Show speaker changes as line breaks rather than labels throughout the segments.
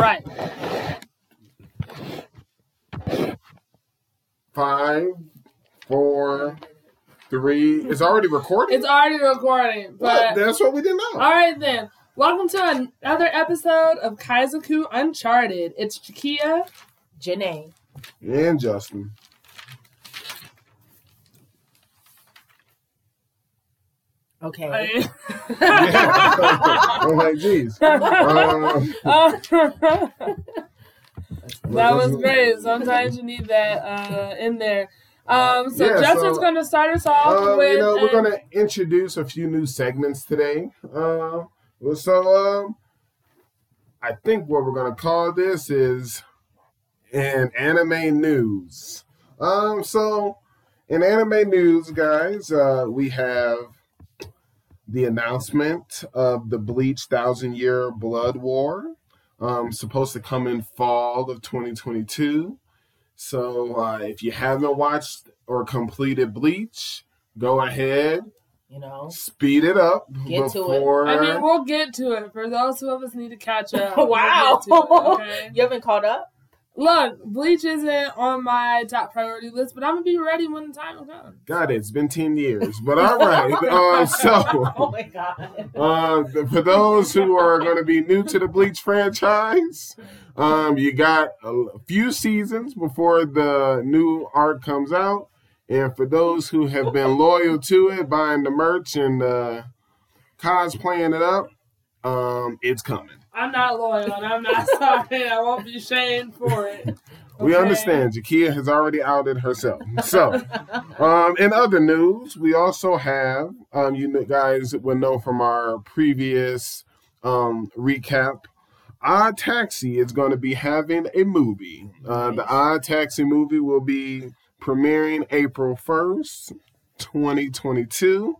right.
Five, four, three. It's already recording.
It's already recording,
What?
but
That's what we didn't know.
all right then. Welcome to another episode of Kaizoku Uncharted. It's Chikia.
Janae.
And Justin.
Okay.
I'm like, geez. Uh,
that was great. Sometimes you need that uh, in there. Um, so
Yeah,
Justin's
so,
going to start us off
Uh,
with.
you know, we're going to introduce a few new segments today. Uh, so, um, I think what we're going to call this is an anime news. Um, so, in anime news, guys, uh, we have the announcement of the Bleach Thousand Year Blood War, um, supposed to come in fall of 2022. So uh, if you haven't watched or completed Bleach, go ahead,
You know.
speed it up
Get to it.
before.
I mean, we'll get to it. For those of us need to catch up.
Wow.
We'll to it, okay?
You haven't caught up?
Look, Bleach isn't on my top priority list, but I'm gonna be ready when the time comes.
God, it's been ten years, but all right. uh, so,
Oh my god.
uh, for those who are going to be new to the Bleach franchise, um, you got a few seasons before the new arc comes out, and for those who have been loyal to it, buying the merch and uh, cosplaying it up, um, it's coming.
I'm not loyal, and I'm not sorry. I won't be shamed for it.
We
Okay?
understand. Jakia has already outed herself. So, um, in other news, we also have, um, you guys will know from our previous um, recap, Odd Taxi is going to be having a movie. Uh, the Odd Taxi movie will be premiering April 1st, 2022.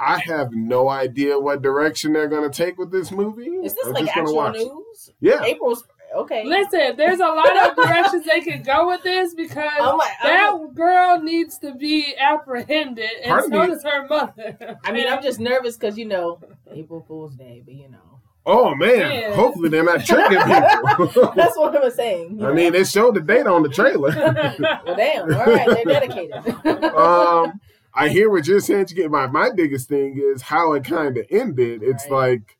I have no idea what direction they're going to take with this movie.
Is this
I'm
like actual
watch it.
news?
Yeah.
April's okay.
Listen, there's a lot of directions they could go with this because
I'm like,
that
I'm,
girl needs to be apprehended, and so does her mother.
I mean, I'm just nervous because you know April Fool's Day, but you know
Oh, man.
Yeah.
Hopefully they're not tricking people.
that's what I was saying. you
I
know.
mean, they showed the date on the trailer.
well, damn. All right, they're dedicated.
um, I hear what you're saying. You get my my biggest thing is how it kind of ended. It's
Right.
like,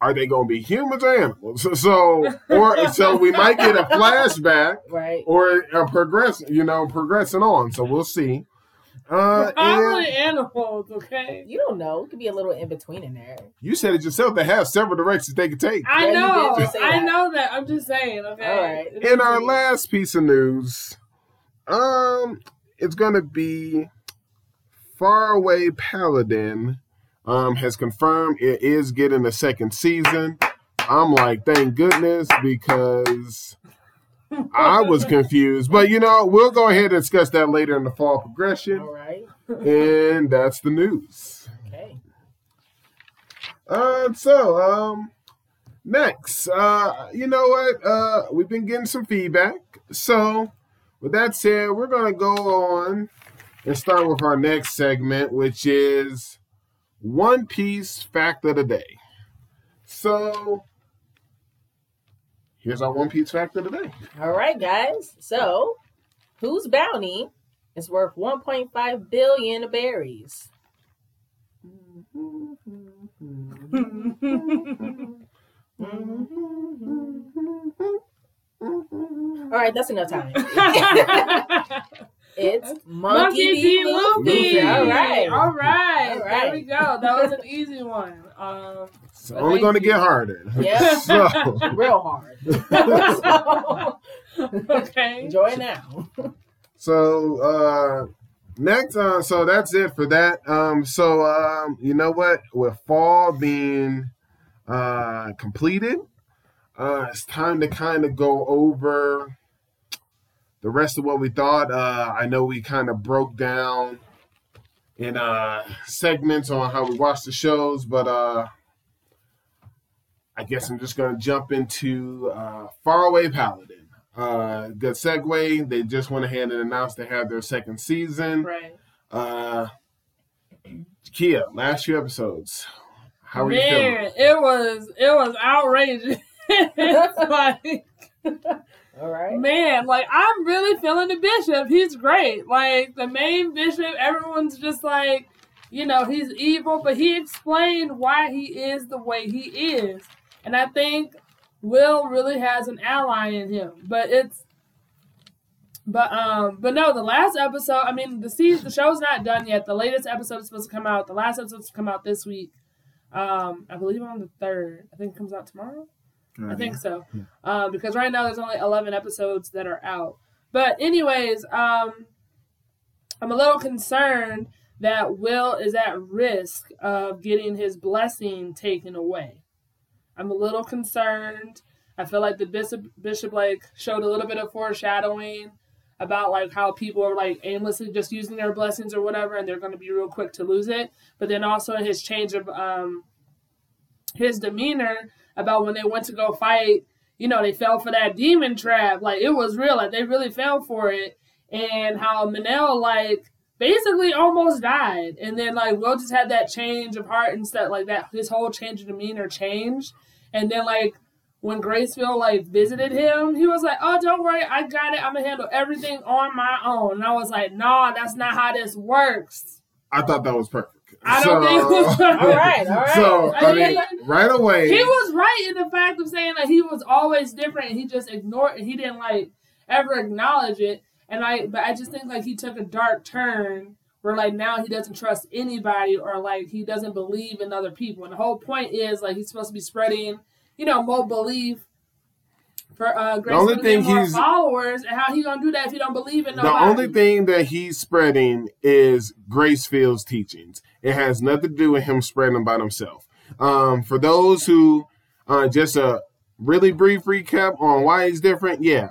are they going to be humans or animals? So, so or so we might get a flashback
right.
or a progress, you know, progressing on. So we'll see. Uh,
Probably
and
animals, okay?
You don't know. It could be a little in between in there.
you said it yourself. They have several directions they could take.
I
Yeah,
know,
did just say
I
that.
know that. I'm just saying, okay?
All right.
In our last piece of news, um, it's gonna be Faraway Paladin. Um, has confirmed it is getting a second season. I'm like, thank goodness, because I was confused. But you know, we'll go ahead and discuss that later in the fall progression,
All right.
and that's the news.
Okay.
Uh, so um, next, uh, you know what? Uh, we've been getting some feedback. So, with that said, we're gonna go on and start with our next segment, which is One Piece Fact of the Day. So, here's our One Piece Fact of the Day.
All right, guys. So, whose bounty is worth 1.5 billion berries? All right, that's enough time. It's Monkey,
Monkey
D.
D.
Luffy.
Luffy.
All right.
All right.
All
There we go. That was an easy one. Um,
It's only going to get harder.
Yeah.
so,
Real hard. So,
okay.
enjoy now.
So uh next uh so that's it for that. Um so um you know what? With fall being uh completed, uh it's time to kind of go over the rest of what we thought. Uh I know we kind of broke down in uh segments on how we watch the shows, but uh I guess I'm just gonna jump into uh Faraway Paladin. Uh, good segue. They just went ahead and announced they have their second season.
Right.
Uh, Kia, last few episodes. How are you feeling?
Man, it was it was outrageous. like
All right.
Man, like I'm really feeling the bishop. He's great. Like the main bishop, everyone's just like, you know, he's evil, but he explained why he is the way he is. And I think Will really has an ally in him. But it's but um but no, the last episode, I mean the season the show's not done yet. The latest episode is supposed to come out. The last episode's to come out this week. Um, I believe on the third. I think it comes out tomorrow. I think so. Um, because right now there's only 11 episodes that are out. But anyways, um, I'm a little concerned that Will is at risk of getting his blessing taken away. I'm a little concerned. I feel like the bishop bishop like showed a little bit of foreshadowing about like how people are like aimlessly just using their blessings or whatever and they're going to be real quick to lose it. But then also his change of um his demeanor about when they went to go fight, you know, they fell for that demon trap. Like it was real. Like they really fell for it. And how Menel like basically almost died. And then like Will just had that change of heart and stuff like that. His whole change of demeanor changed. And then like when Gracefeel like visited him, he was like, "Oh, don't worry, I got it. I'm gonna handle everything on my own." And I was like, nah, that's not how this works."
I thought that was perfect.
I don't think it was
All right. All right.
So
I
I
mean,
mean, right away,
he was right in the fact of saying that he was always different and he just ignored it. He didn't like ever acknowledge it. And I but I just think like he took a dark turn where like now he doesn't trust anybody or like he doesn't believe in other people. And the whole point is like he's supposed to be spreading, you know, more belief for uh Grace
only thing he's-
followers and how he gonna do that if he don't believe in
the only thing that he's spreading is Gracefeel's teachings. It has nothing to do with him spreading them by himself. Um, for those who uh, just a really brief recap on why he's different. Yeah,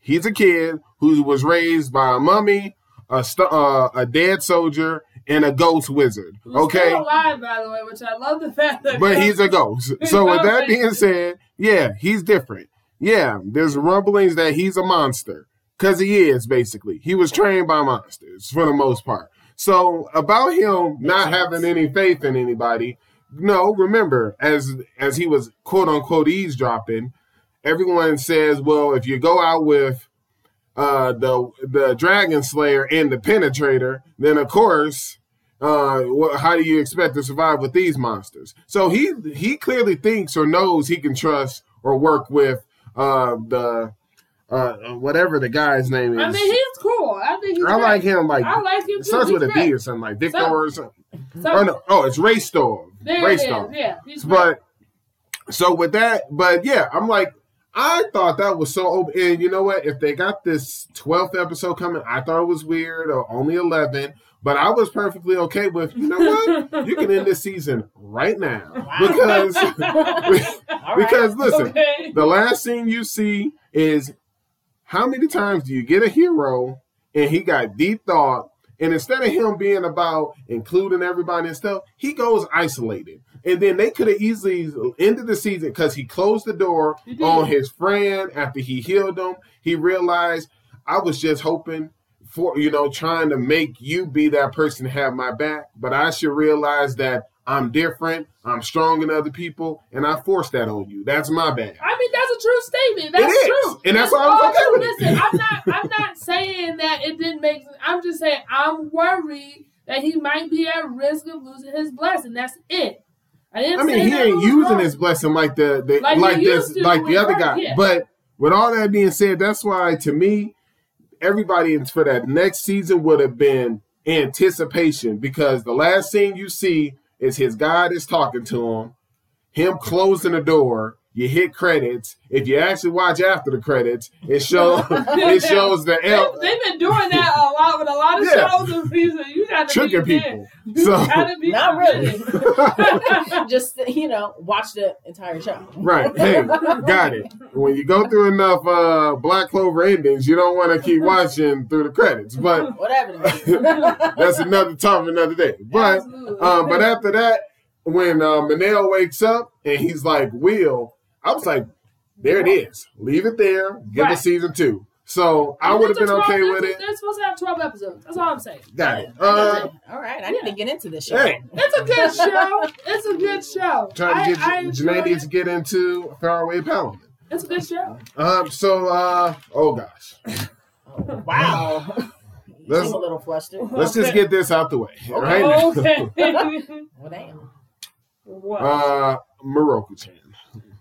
he's a kid who was raised by a mummy, a st- uh, a dead soldier, and a ghost wizard.
Who's
Okay,
alive by the way, which I love the fact that
but he's a ghost. So with that being said, yeah, he's different. Yeah, there's rumblings that he's a monster because he is basically. He was trained by monsters for the most part. So about him not having any faith in anybody, no. Remember, as as he was quote unquote eavesdropping, everyone says, well, if you go out with uh, the the dragon slayer and the penetrator, then of course uh, wh- how do you expect to survive with these monsters? So he he clearly thinks or knows he can trust or work with uh, the uh, whatever the guy's name is.
I mean he's cool. I think he's
I like
great.
him. Like
I like him too.
it starts
He's
with a
great.
D or something like Victor
So-
or something.
So,
oh no! Oh, it's Ray Storm.
there
Ray
it is.
Storm.
Yeah, he's great.
But so with that, but yeah, I'm like, I thought that was so open. And you know what? If they got this 12th episode coming, I thought it was weird or only 11, but I was perfectly okay with, you know what? you can end this season right now. Because,
All right.
because listen,
okay.
the last scene you see is how many times do you get a hero and he got deep thought and instead of him being about including everybody and stuff he goes isolated and then they could have easily ended the season because he closed the door on his friend after he healed him he realized i was just hoping for you know trying to make you be that person to have my back but i should realize that i'm different i'm stronger than other people and i forced that on you that's my bad
I mean, that's a true statement. That's
It
true.
And that's why I was okay with it.
Listen, I'm not. I'm not saying that it didn't make. sense. I'm just saying I'm worried that he might be at risk of losing his blessing. That's it. I didn't.
I mean,
say
he ain't using
wrong.
his blessing like the, the
Like
like, this like the other guy.
yeah.
But with all that being said, that's why to me, everybody for that next season would have been anticipation because the last scene you see is his God is talking to him, him closing the door. You hit credits. If you actually watch after the credits, it shows it shows the
They,
elf
they've been doing that a lot with a lot of
Yeah.
shows and seasons. You got to
tricking
be
people.
You
So
be
Not really. Just you know, watch the entire show.
Right. Hey, got it. When you go through enough uh, Black Clover endings, you don't want to keep watching through the credits. But
Whatever.
that's another time, another day. But um, but after that, when uh, Menel wakes up and he's like, "Will," I was like, "There it is. Leave it there. Give
Right.
us season two. So I would have been okay with it.
They're supposed to have twelve episodes. That's all I'm saying.
Got it. Uh.
All right, I need to get into this show.
hey,
It's a good show. It's a good show.
trying to get
I, I
Janae to get into Faraway Paladin.
It's a good show.
Um. So, uh, oh gosh,
Oh, wow. you
Let's-
seem a little flustered.
let's just get this out the way, right?
Okay.
Well, damn.
what?
Uh, Mieruko Chan.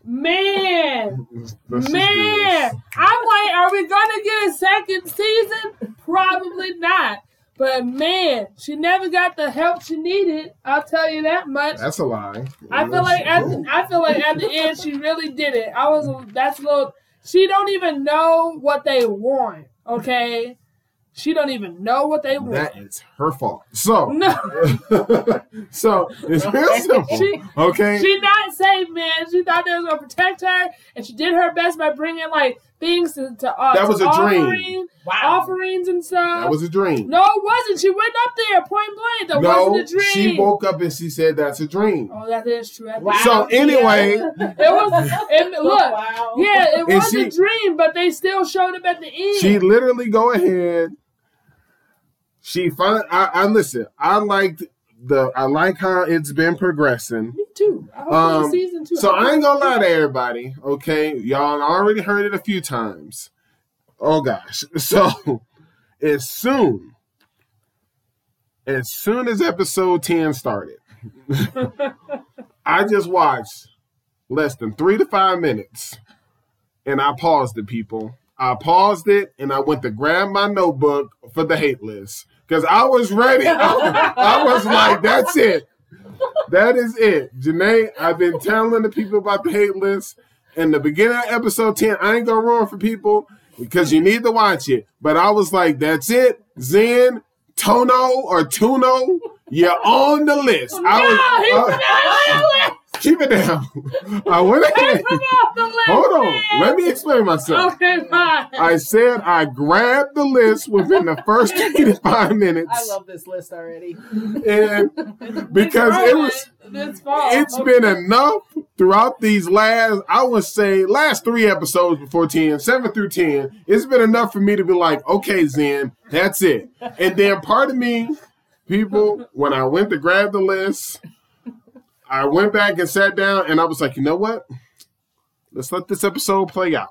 Man,
Let's just do
man. I'm like, are we gonna get a second season? Probably not. But man, she never got the help she needed. I'll tell you that much.
That's a lie.
I feel like at the, I feel like at the end she really did it. I was that's a little. She don't even know what they want. Okay, she don't even know what they want.
that is her fault. So,
no,
so it's real simple.
She-
okay.
she not safe, man. She thought they was gonna protect her, and she did her best by bringing like things to, to uh,
That was
to
a dream.
offering-
Wow.
offerings and stuff.
that was a dream.
no, it wasn't. She went up there point blank. That
No,
wasn't a dream.
she woke up and she said that's a dream.
Oh, that is true. That is
Wow.
So anyway,
It was. It, look,
Wow.
yeah, it
And
was
she-
a dream, but they still showed up at the end.
she literally go ahead. She find I, I listen. I liked the I like how it's been progressing.
Me too. I
Um,
season two.
So I ain't gonna lie to everybody, okay? Y'all already heard it a few times. Oh gosh. So as soon as soon as episode 10 started, I just watched less than three to five minutes and I paused it, people. I paused it and I went to grab my notebook for the hate list. Because I was ready. I, I was like, that's it. That is it. Janae, I've been telling the people about the hate list. In the beginning of episode 10, I ain't gonna ruin for people because you need to watch it. But I was like, that's it. Zen, Tono, or Tuno, you're on the list.
no,
I was, uh,
put that on
keep it down. I went
the
ahead.
list. Come off the list.
Hold on. Let me explain myself.
Okay, fine.
I said I grabbed the list within the first three to five minutes.
I love this list already.
and because it was
this fall.
it's been enough throughout these last I would say last three episodes before 10, 7 through 10. It's been enough for me to be like, okay, Zen, that's it. And then part of me, people, when I went to grab the list, I went back and sat down and I was like, you know what? Let's let this episode play out.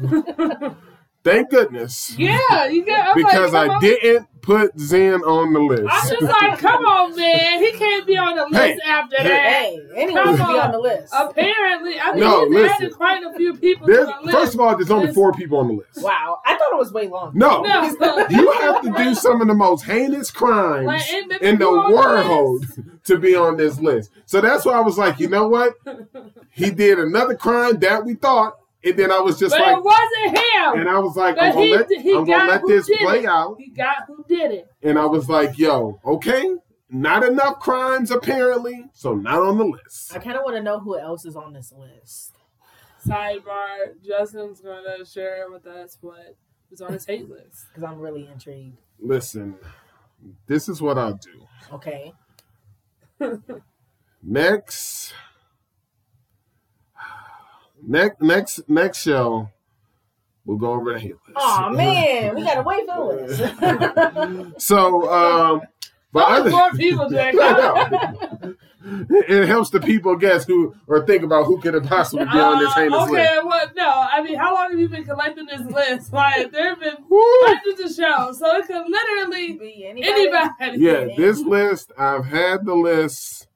Thank goodness.
Yeah, you get I'm
Because
like,
I
on.
didn't put Zen on the list.
I'm just like, come on, man. He can't be on the list
Hey,
after
hey.
that.
Hey, anyone
Come
can be
on.
on the list.
Apparently, I mean,
No,
he's
listen.
added quite a few people
There's,
to the list.
first of all, there's only
This-
four people on the list.
Wow, I thought it was way longer.
No,
No.
you have to do some of the most heinous crimes
Like,
in the
people on the
world to be on this list. So that's why I was like, you know what? He did another crime that we thought, and then I was just
but
like,
it wasn't him.
and I was like,
But
I'm gonna
he-
let,
he
I'm gonna let this play
it.
out.
he got who did it.
And I was like, yo, okay, not enough crimes apparently, so not on the list.
I kind of want to know who else is on this list.
Sidebar: Justin's gonna share with us what was on his hate list.
Because I'm really intrigued.
Listen, this is what I'll do.
Okay.
Next, next, next, next show, we'll go over the hit list.
Oh man, we gotta wait for this.
So, um, but
Only
other,
more people, Jack.
it helps the people guess who or think about who could have possibly be on this
Uh,
heinous
okay,
list.
well, no. I mean, how long have you been collecting this list? Like, there have been hundreds of shows, so it could literally
Be anybody?
anybody.
Yeah, this list, I've had the list.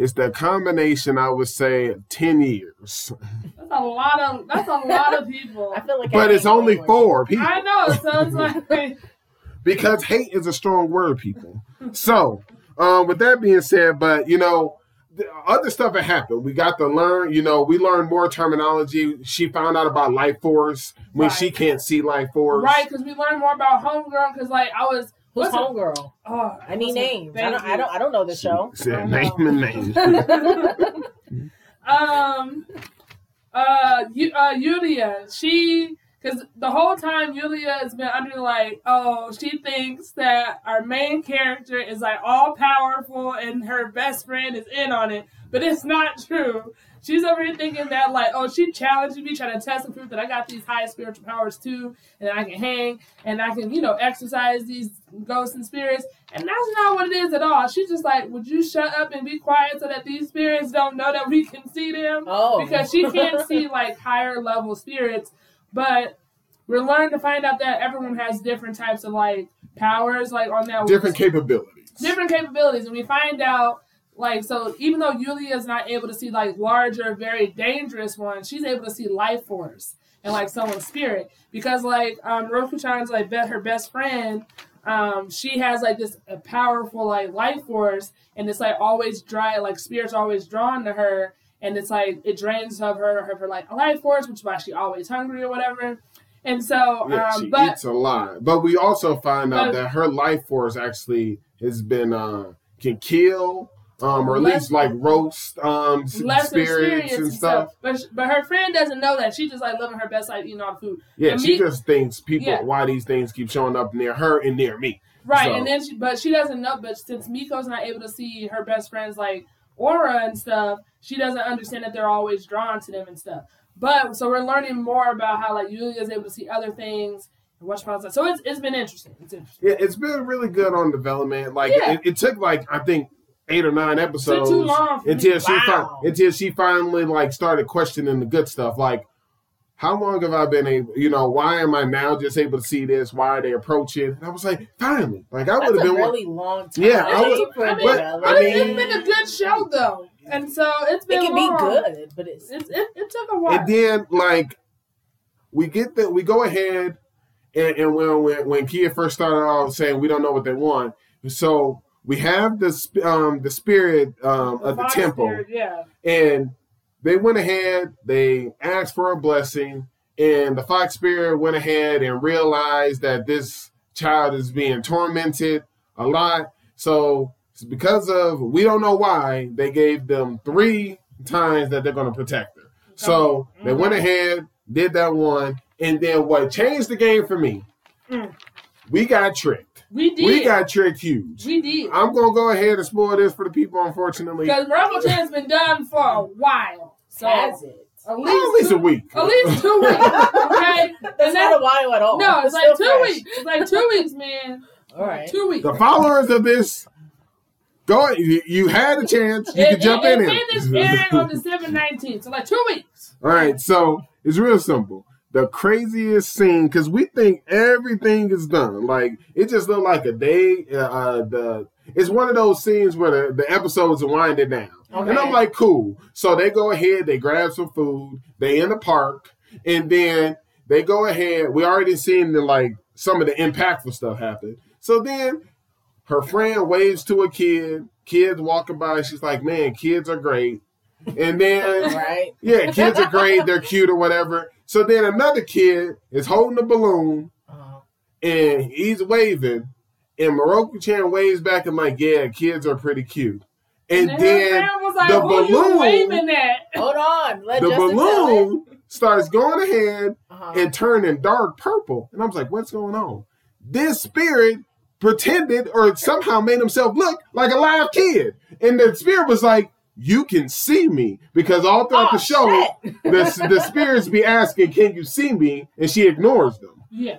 It's the combination, I would say, 10 years.
That's a lot of. That's a lot of people.
I feel like, I
But it's only
going
four people.
I know. So it's like,
because hate is a strong word, people. So, um, with that being said, but you know, the other stuff that happened. We got to learn. You know, we learned more terminology. She found out about life force when
Right.
she can't see life force.
right? Because we learned more about Homegirl. Because like I was.
Who's
what's it-
homegirl?
Oh,
I need names. I don't, I don't. I don't know the show.
Said
I
name
know.
and name.
um, uh, Yu- uh, Yulia, she because the whole time Yulia has been under like, oh, she thinks that our main character is like all powerful and her best friend is in on it, but it's not true. She's over here thinking that like, oh, she challenged me, trying to test and prove that I got these high spiritual powers too, and I can hang and I can, you know, exercise these ghosts and spirits. And that's not what it is at all. She's just like, would you shut up and be quiet so that these spirits don't know that we can see them?
Oh,
Because she can't see like higher level spirits, but we're learning to find out that everyone has different types of like powers, like on that
Different capabilities.
different capabilities, and we find out like so even though Yulia is not able to see like larger, very dangerous ones, she's able to see life force and like someone's spirit because like um Roku-chan's like bet her best friend. Um, she has like this a powerful like life force, and it's like always dry, like spirits always drawn to her, and it's like it drains of her her, her like a life force, which is why she always hungry or whatever. And so,
Yeah,
um,
she
but
eats a lot. But we also find out
But-
that her life force actually has been uh can kill, um, or at
Less-
least like roast um spirits
experience
and stuff.
But sh- but her friend doesn't know that. She just like living her best life, eating all the food.
Yeah,
And
she
me-
just thinks people
Yeah.
why these things keep showing up near her and near me.
Right,
So-
and then she, but she doesn't know. But since Miko's not able to see her best friend's like aura and stuff, she doesn't understand that they're always drawn to them and stuff. But so we're learning more about how like Yulia is able to see other things and watch. So it's it's been interesting. It's interesting.
Yeah, it's been really good on development. Like
Yeah.
it, it took like I think eight or nine episodes
too long for me.
until she fi- until she finally like started questioning the good stuff. Like, how long have I been able? You know, why am I now just able to see this? Why are they approaching? And I was like, finally, like I would
That's
have
a
been. one-
really long time.
Yeah, I was,
for
I
a
mean,
but- I mean-
it's been a good show though, and so it's been.
can be good, but it's
It's, it, it took a while.
And then like we get that we go ahead and, and when when when Kia first started off saying we don't know what they want, so we have the um the spirit um of the temple.
Spirit, yeah.
and they went ahead they asked for a blessing and the fox spirit went ahead and realized that this child is being tormented a lot so because of we don't know why they gave them three times that they're going to protect her so they went ahead did that one and then what changed the game for me
Mm.
we got tricked
We did.
we got tricked huge
We did.
i'm going to go ahead and spoil this for the people unfortunately
Because Rumble Chan's been done for a while. So
has it.
at least,
at least
two,
a week
At least two weeks. Okay?
That's not a while at all.
no, it's like
still
two
fresh.
weeks. It's like two weeks, man.
All right.
Two weeks.
the followers of this go you, you had a chance you
It,
could jump
it,
in
it
it
finished airing on December 19th. So like two weeks.
all right so it's real simple the craziest scene because we think everything is done. Like it just looked like a day uh, uh the it's one of those scenes where the, the episodes are winding down. And i'm like cool. So they go ahead they grab some food they in the park and then they go ahead we already seen the like some of the impactful stuff happen. So then her friend waves to a kid kids walking by she's like man kids are great. And then
Right.
yeah, kids are great, they're cute or whatever. So then another kid is holding a balloon
Uh,
and he's waving, and Morocco Chan waves back and like, yeah, kids are pretty cute. And
her
then
was like,
the
"Who
balloon-
you waving at?"
hold on. Let
the
Justin tell
balloon starts going ahead
Uh-huh.
and turning dark purple. And I was like, what's going on? This spirit pretended or somehow made himself look like a live kid. And the spirit was like, you can see me. Because all throughout
Oh,
the show, the, the spirits be asking, can you see me? And she ignores them.
Yeah.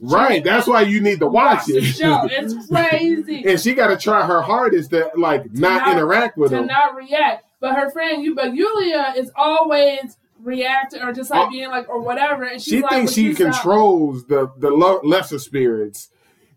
Right. That's why you need to watch
the
it.
show. It's crazy.
and she got to try her hardest to like not,
not-
interact with
to
them.
To not react. But her friend, you, but Yulia is always reacting or just like
Oh.
being like or whatever. And she's
she
like,
thinks
"Would
she
you stop?"
controls the the lo- lesser spirits.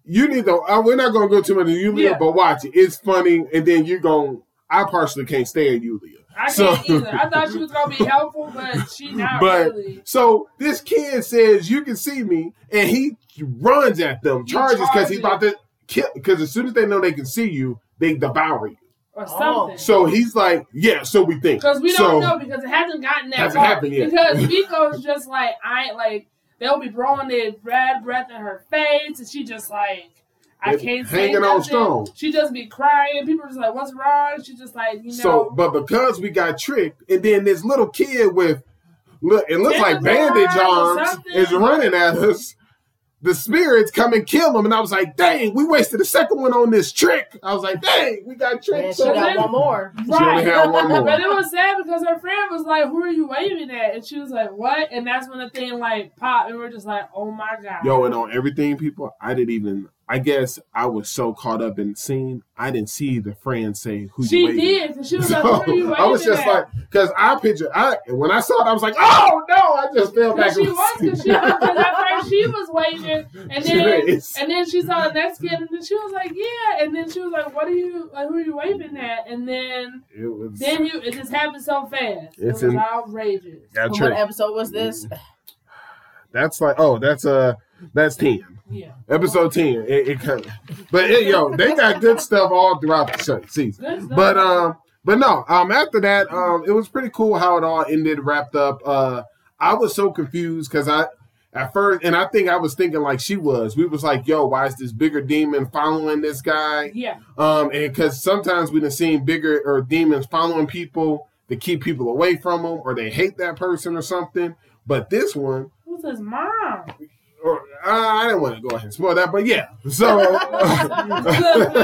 You need to. Uh, we're not gonna go too much into Yulia,
Yeah.
but watch it. It's funny, and then you're going. I personally can't stand Yulia.
I
So-
can't either. I thought she was gonna be helpful, but she not
But-
really.
So this kid says, "You can see me," and he runs at them,
He
charges because he's about to kill. Because as soon as they know they can see you, they devour you.
Or
Oh.
something.
So he's like, "Yeah." So we think.
Because we don't know because it hasn't gotten that
Hasn't
far.
happened yet.
Because Miko's just like I ain't like they'll be blowing their bad breath in her face, and she just like I can't say
hanging on
nothing.
strong.
She just be crying. People are just like, "What's wrong?" She just like you know.
So, but because we got tricked, and then this little kid with look, it looks like Bandage
Cannonball
Arms is running at us. The spirits come and kill him, and I was like, "Dang, we wasted the second one on this trick." I was like, "Dang, we got
And
tricked."
she
So
got
then-
one more.
She only had one more.
But it was sad because her friend was like, "Who are you waving at?" And she was like, "What?" And that's when the thing like popped, and we're just like, "Oh my god!"
Yo, and on everything, people, I didn't even. I guess I was so caught up in the scene, I didn't see the friend say who
she
you waving
did because she was like,
So,
"Who are you waving
I was just
at?"
like, because I picture, I when I saw it, I was like, oh no! I just fell back.
Because she was, because she, because at first she was waving, and then
Yes.
and then she saw the next kid, and then she was like, "Yeah," and then she was like, "What are you? Like, who are you waving at?" And then
it was.
then you it just happened so fast.
It's
it was
in-
outrageous.
got
What episode was this?
That's like, oh, that's uh, that's ten.
Yeah,
Episode ten. It, it kind of, but it, yo, they got good stuff all throughout the show, season. But um, but no, um, after that, um, it was pretty cool how it all ended, wrapped up. Uh, I was so confused because I at first, and I think I was thinking like she was. We was like, yo, why is this bigger demon following this guy?
yeah,
Um, and because sometimes we've seen bigger or demons following people to keep people away from them, or they hate that person or something. But this one,
who's his mom?
Or uh, I didn't want to go ahead and spoil that, but yeah. So
Look, man,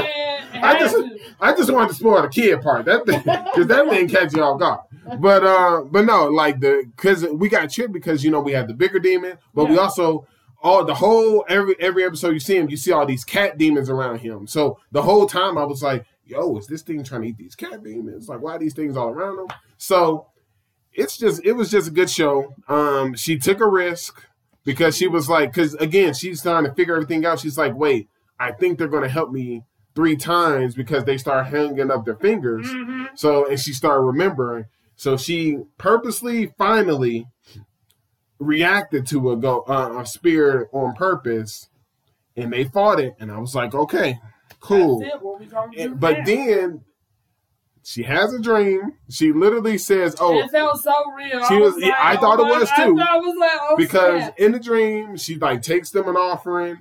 it
I just-
to.
I just wanted to spoil the kid part. That because that didn't catch you off guard. But uh, but no, like the because we got tricked because you know we had the bigger demon, but we also all the whole every every episode you see him, you see all these cat demons around him. So the whole time I was like, yo, is this thing trying to eat these cat demons? Like, why are these things all around him? So it's just it was just a good show. Um, she took a risk because she was like, because again, she's trying to figure everything out. She's like, wait, I think they're gonna help me three times because they start hanging up their fingers.
Mhm.
So and she started remembering. So she purposely, finally, reacted to a go uh, a spirit on purpose, and they fought it. And I was like, okay, cool.
It. What we gonna
And- but
now?
then she has a dream. She literally says, "Oh,
it felt so real.
She
I
was-
was like,
I
oh
thought it oh
my-
was
I
too.
I was like, oh,
because
snap.
in the dream she like takes them an offering,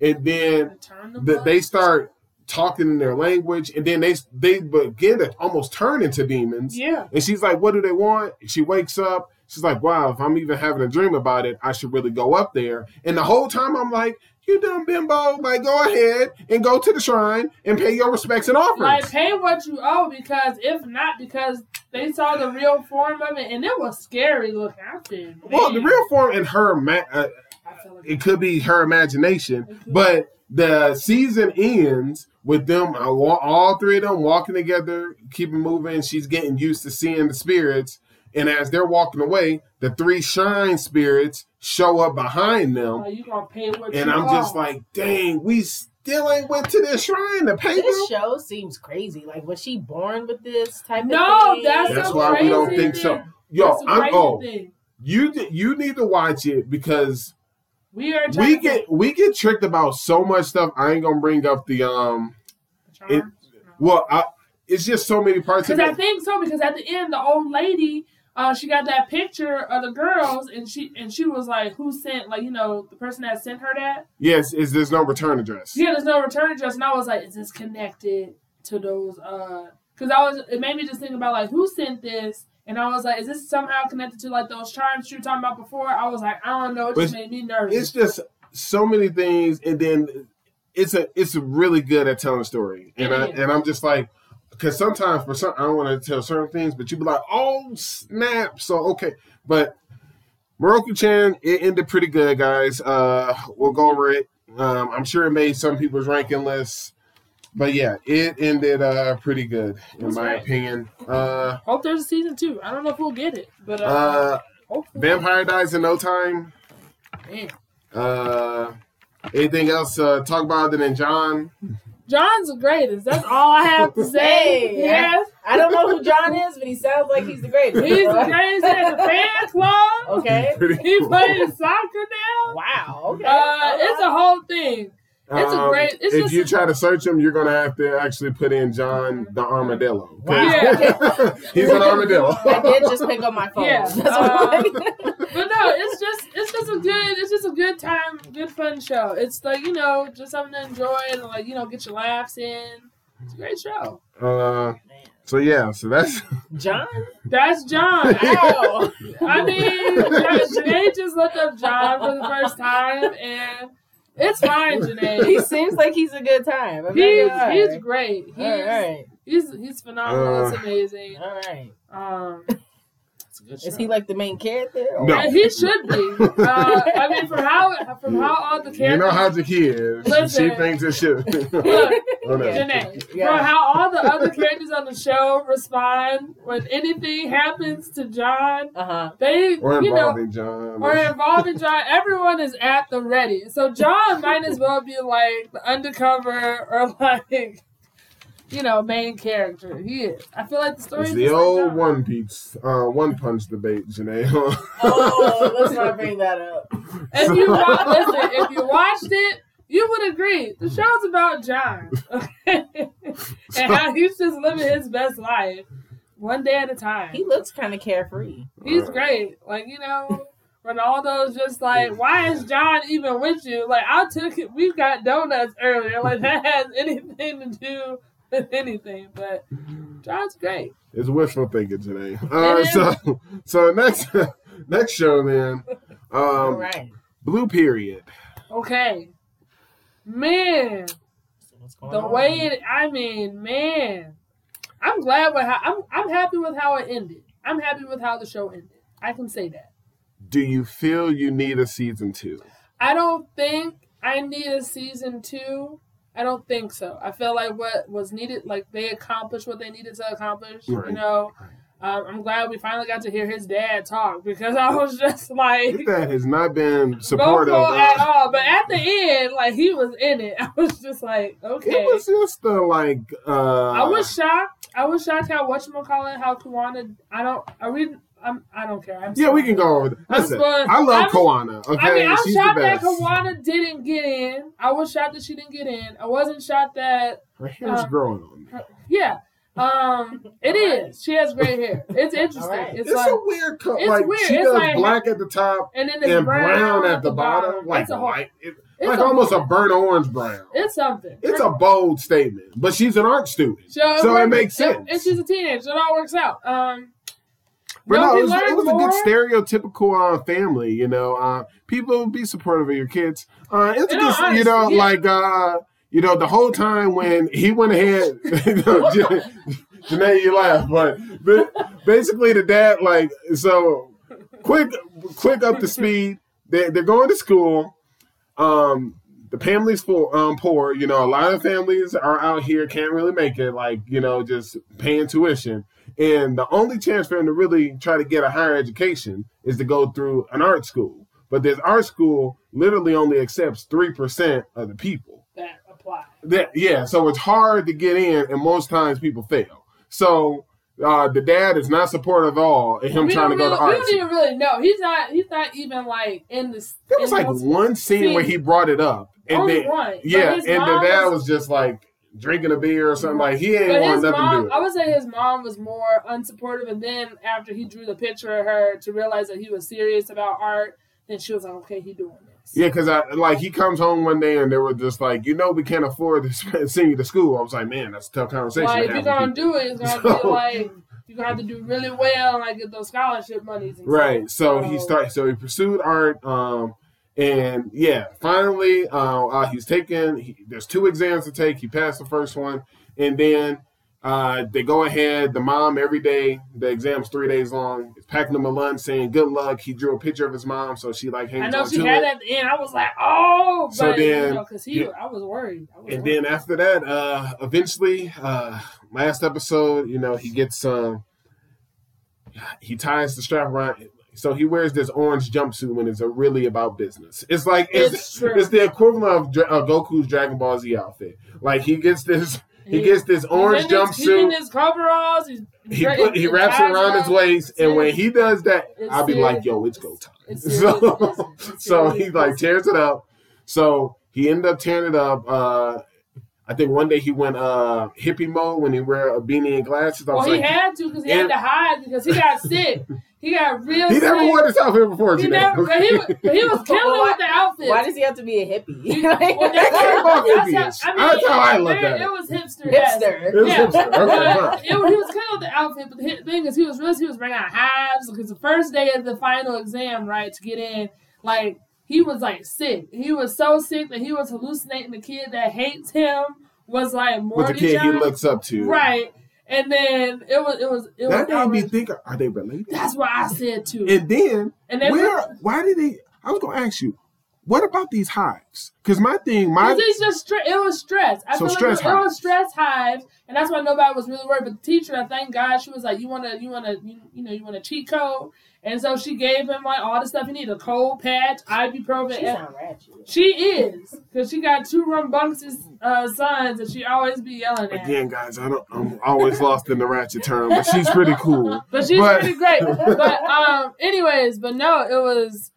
and then
the,
they start talking in their language, and then they they begin to almost turn into demons.
Yeah.
And she's like, "What do they want?" She wakes up. She's like, "Wow, if I'm even having a dream about it, I should really go up there." And the whole time I'm like, "You dumb bimbo! Like, go ahead and go to the shrine and pay your respects and offerings."
Like pay what you owe because if not, because they saw the real form of it and it was scary looking. I said,
well, the real form in her, ma- uh,
like
it could be her imagination, but the season ends with them uh, all three of them walking together, keeping moving. She's getting used to seeing the spirits, and as they're walking away, the three shine spirits show up behind them,
oh, you gonna pay what
and
you
I'm just like, dang, we still ain't went to this shrine to pay
This
them.
show seems crazy. Like, was she born with this type
No,
of thing?
that's
That's
the
why we don't
crazy
think so. Yo,
That's
I'm
crazy
oh,
thing.
you d- you need to watch it because
We are
we
trying
get we get tricked about so much stuff. I ain't gonna bring up the um
to,
it- Well, I, it's just so many parts
Because I think so. Because at the end, the old lady, uh, she got that picture of the girls, and she and she was like, "Who sent? Like, you know, the person that sent her that?
Yes, is there's no return address.
Yeah, there's no return address." And I was like, "Is this connected to those?" uh Because I was, it made me just think about like, who sent this? And I was like, "Is this somehow connected to like those charms you were talking about before?" I was like, "I don't know." It just
But
made me nervous.
It's just so many things, and then it's a it's really good at telling a story, and I and I'm just like, because sometimes for some I don't want to tell certain things, but you be like, oh snap, so okay, but Mieruko Chan it ended pretty good, guys. Uh, we'll go over it. Um, I'm sure it made some people's ranking lists. But yeah, it ended uh pretty good in
That's
my
right.
opinion. Uh,
Hope there's a season two. I don't know if we'll get it, but uh,
uh. Vampire dies in no time. Uh, anything else uh, talk about other than John?
John's the greatest. That's all I have to say.
Hey.
yes.
I don't know who John is, but he sounds like he's the greatest.
He's the greatest. He has a fan club.
Okay.
He plays soccer now.
Wow. Okay.
Uh, it's a whole thing. It's a great- it's
Um, if
just
you
a-
try to search him, you're gonna have to actually put in John the Armadillo.
Wow.
he's an armadillo.
I did just pick up my phone.
Yeah,
That's what
But no, it's just it's just a good it's just a good time, good fun show. It's like you know just something to enjoy and like you know get your laughs in. It's a great show.
uh, So yeah, so that's
John?
That's John.
Ow.
I mean, Janae just looked up John for the first time, and it's fine, Janae.
he seems like he's a good time. I'm
He's he's great. He's
All right.
he's he's phenomenal. it's
Uh,
amazing.
All right.
Um, it's a good
Is
show.
he like the main character? or-
No.
He should be. Uh, I mean, from how from how all the characters,
you know
characters.
how Jackie is.
Listen.
She thinks it should.
Look,
Oh, no.
Janae,
Yeah.
from how all the other characters on the show respond when anything happens to John,
Uh-huh.
they
or
you know
involving John.
or involving John, everyone is at the ready. So John might as well be like the undercover or like you know main character. He is. I feel like the story.
It's
is
the
just like
old one piece, uh, one punch debate, Janae.
Oh, let's not bring that up.
If you wa- listen, if you watched it, you would agree. The show's about John, okay? and how he's just living his best life, one day at a time.
He looks kind of carefree.
He's great. Like, you know, Ronaldo's just like, why is John even with you? Like, I took it, we got donuts earlier. Like, that has anything to do with anything. But John's great.
It's wishful thinking today.
It
Uh, so, so next, next show then,
All
um,
right.
Blue Period.
Okay. Man,
So
the
on?
way it, I mean, man, I'm glad with how, I'm, I'm happy with how it ended. I'm happy with how the show ended. I can say that.
Do you feel you need a season two?
I don't think I need a season two. I don't think so. I feel like what was needed, like they accomplished what they needed to accomplish.
Right.
You know, um, I'm glad we finally got to hear his dad talk because I was just like,
His dad has not been supportive.
At
Uh,
all. But at the end, like he was in it. I was just like, okay.
It was just the like. Uh,
I was shocked. I was shocked how whatchamacallit, how Kuwana. I don't. Are we? I'm. I don't care. I'm
Yeah, we can go over. That.
I'm
Listen. I love
I'm-
Kuwana. Okay,
I mean, I'm
she's
shocked that
best.
Kuwana didn't get in. I was shocked that she didn't get in. I wasn't shocked that.
Her hair's
uh,
growing on me.
Yeah. Um, it is. She has gray hair. It's interesting.
All right.
It's,
It's,
like,
a weird color.
it's
Like
weird.
she
It's
does
like-
black at the top
and then it's
and brown, at the bottom, like
it's a
white. It,
It's
like
a-
almost a burnt orange brown.
It's something.
It's a bold statement, but she's an art student.
So,
So it
works-
makes sense.
And she's a teenager, so it all works out. Um,
But
no,
no, it was, it was a good stereotypical uh, family. You know, uh, people be supportive of your kids. Uh, it's just you know,
yeah.
like uh, you know, the whole time when he went ahead, Janae, you laugh, but, but basically the dad, like, so quick, quick up to speed. They they're going to school. Um, the family's um poor. You know, a lot of families are out here can't really make it. Like you know, just paying tuition. And the only chance for him to really try to get a higher education is to go through an art school. But this art school literally only accepts three percent of the people.
that apply.
That yeah, so it's hard to get in, and most times people fail. So uh, the dad is not supportive at all of him
we
trying to
don't
go to art.
We
school.
don't even really know. He's not. He's not even like in this.
There was like one scene where he brought it up, and
Only
then
one.
Yeah, and the dad
was-
was just like drinking a beer or something. Like he ain't
But
want nothing to do
mom,
with
I would say his mom was more unsupportive, and then after he drew the picture of her to realize that he was serious about art, then she was like, "Okay, he doing this."
Yeah, because I like he comes home one day and they were just like, you know, we can't afford to send you to school. I was like, man, that's a tough conversation.
Like,
to
if you're gonna
people.
do it, it's gonna
So-
be like you're gonna have to do really well and like get those scholarship monies. And
Right. So
stuff.
he started. So he pursued art. Um, and yeah, finally, uh, uh he's taken. He, there's two exams to take. He passed the first one, and then uh, they go ahead. The mom every day. The exam's three days long. Is packing him a lunch, saying good luck. He drew a picture of his mom, so she like hangs
I know she had
it.
at the end. I was like, "Oh!" But,
So then-
you know, because he,
yeah.
I was worried. I was
And
worried.
then after that, uh, eventually, uh, last episode, you know, he gets um, he ties the strap around. So he wears this orange jumpsuit when it's a really about business. It's like it's
It's
it's the equivalent of uh, Goku's Dragon Ball Z outfit. Like he gets this he
He-
gets this orange
he's in his, he's in his coveralls.
He put he wraps it around his waist, and when he does that,
It's
I'll be like, "Yo, it's go time." So so he like tears it up. So he ended up tearing it up. Uh, I think one day he went uh, hippie mode when he wear a beanie and glasses. I
Well, he
like,
had to because he
And-
had to hide because he got sick. He got real.
He never
sick.
wore this outfit before
He
today.
never, but he, was- but he was killing it with the outfit.
Why does he have to be a hippie?
Well, that's,
Fuck
that's
hippie-ish.
how, I mean,
That's how I
it-
look
it,
at it.
It was hipster.
Hipster.
It was
Yeah.
hipster. Okay,
But it, he was killing with the outfit, but the thing is, he was really he was bringing out hives because the first day of the final exam, right, to get in, like he was like sick. He was so sick that he was hallucinating. The kid that hates him was like
With the kid he looks up to.
right, and then it was it was it was That
made me think, are they related?
That's what I said too.
And then,
and they
where, why did they, I was to ask you, what about these hives? Because my thing, my,
it's just stre- it was stress. I
So
feel like
stress
it, was- it was stress hives, and that's why nobody was really worried. But the teacher, I thank God, she was like, "You wanna, you wanna, you, you know, you wanna cheat code," and so she gave him like all the stuff he needed: a cold patch, ibuprofen.
She
and-
sound ratchet.
She is because she got two rambunctious uh, sons, and she always be yelling at.
again, guys, I don't, I'm always lost in the ratchet term, but she's pretty cool.
But she's
But-
pretty great. But um, anyways, but no, it was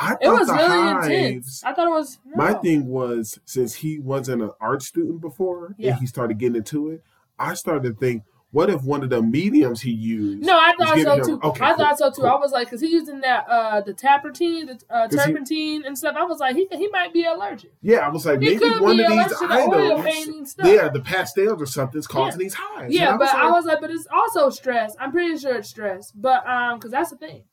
I
it was really
hives,
intense. I thought it was no.
My thing was since he wasn't an art student before
Yeah.
and he started getting into it, I started to think, what if one of the mediums he used?
No, I thought so
him-
too.
okay,
I
cool,
thought so too.
cool.
I was like, because he's using that uh the tapertine, the uh,
'Cause he-
turpentine and stuff. I was like, he he might be allergic.
Yeah, I was like,
He
maybe one of these
allergic to the oil
items,
painting stuff.
yeah, the pastels or something's causing these hives.
Yeah,
And
but I was like, but it's also stress. I'm pretty sure it's stress, but um, because that's the thing.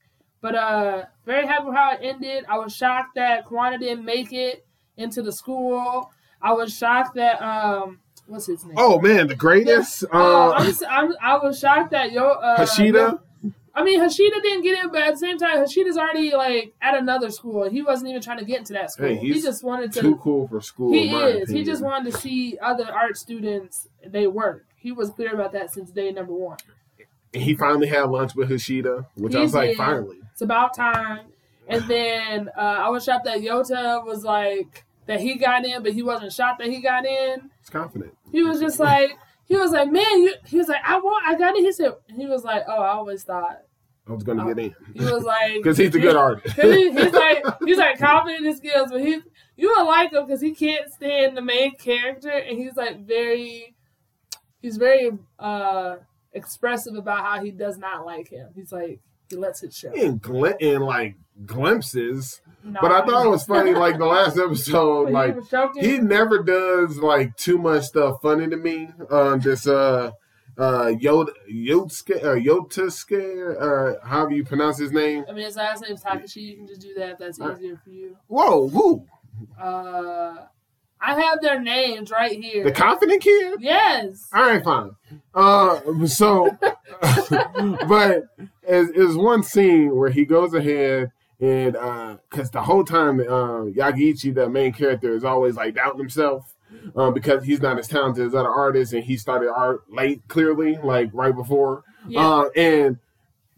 But uh, very happy with how it ended. I was shocked that Kuwana didn't make it into the school. I was shocked that um, what's his name?
oh man, the greatest.
Oh,
Uh,
I'm, s- I'm, I was shocked that yo uh,
Hashida.
I mean, Hashida didn't get in, but at the same time, Hashida's already like at another school. and He wasn't even trying to get into that school.
Hey,
he just wanted to.
Too cool for school.
he is. He just wanted to see other art students. They work. He was clear about that since day number one.
And he finally had lunch with Hashida, which I was like, finally.
It's about time. And then uh, I was shocked that Yota was like that he got in, but he wasn't shocked that he got in.
He's confident.
He was just like he was like, man, you, he was like, I want, I got it. He said, he was like, oh, I always thought.
I was gonna
Oh.
get in
He was like,
because he's a good artist.
he, he's like he's like confident in his skills, but he you don't like him because he can't stand the main character, and he's like very he's very uh expressive about how he does not like him. He's like he lets it show.
in, gl- in like glimpses,
No,
but I thought it was funny. Like the last episode, like he never does like too much stuff funny to me. Um, this uh uh Yoda Yotsuke uh, Yotusuke uh however you pronounce his name.
I mean, his last name's Takashi. You can just do that if that's
Uh,
easier for you.
Whoa, who?
Uh, I have their names right here.
The confident kid.
yes.
All right, fine. Uh, so, but is is one scene where he goes ahead and because the whole time uh, Yaguchi, the main character, is always like doubting himself um, because he's not as talented as other artists, and he started art late, clearly, like right before,
Yeah.
uh, and.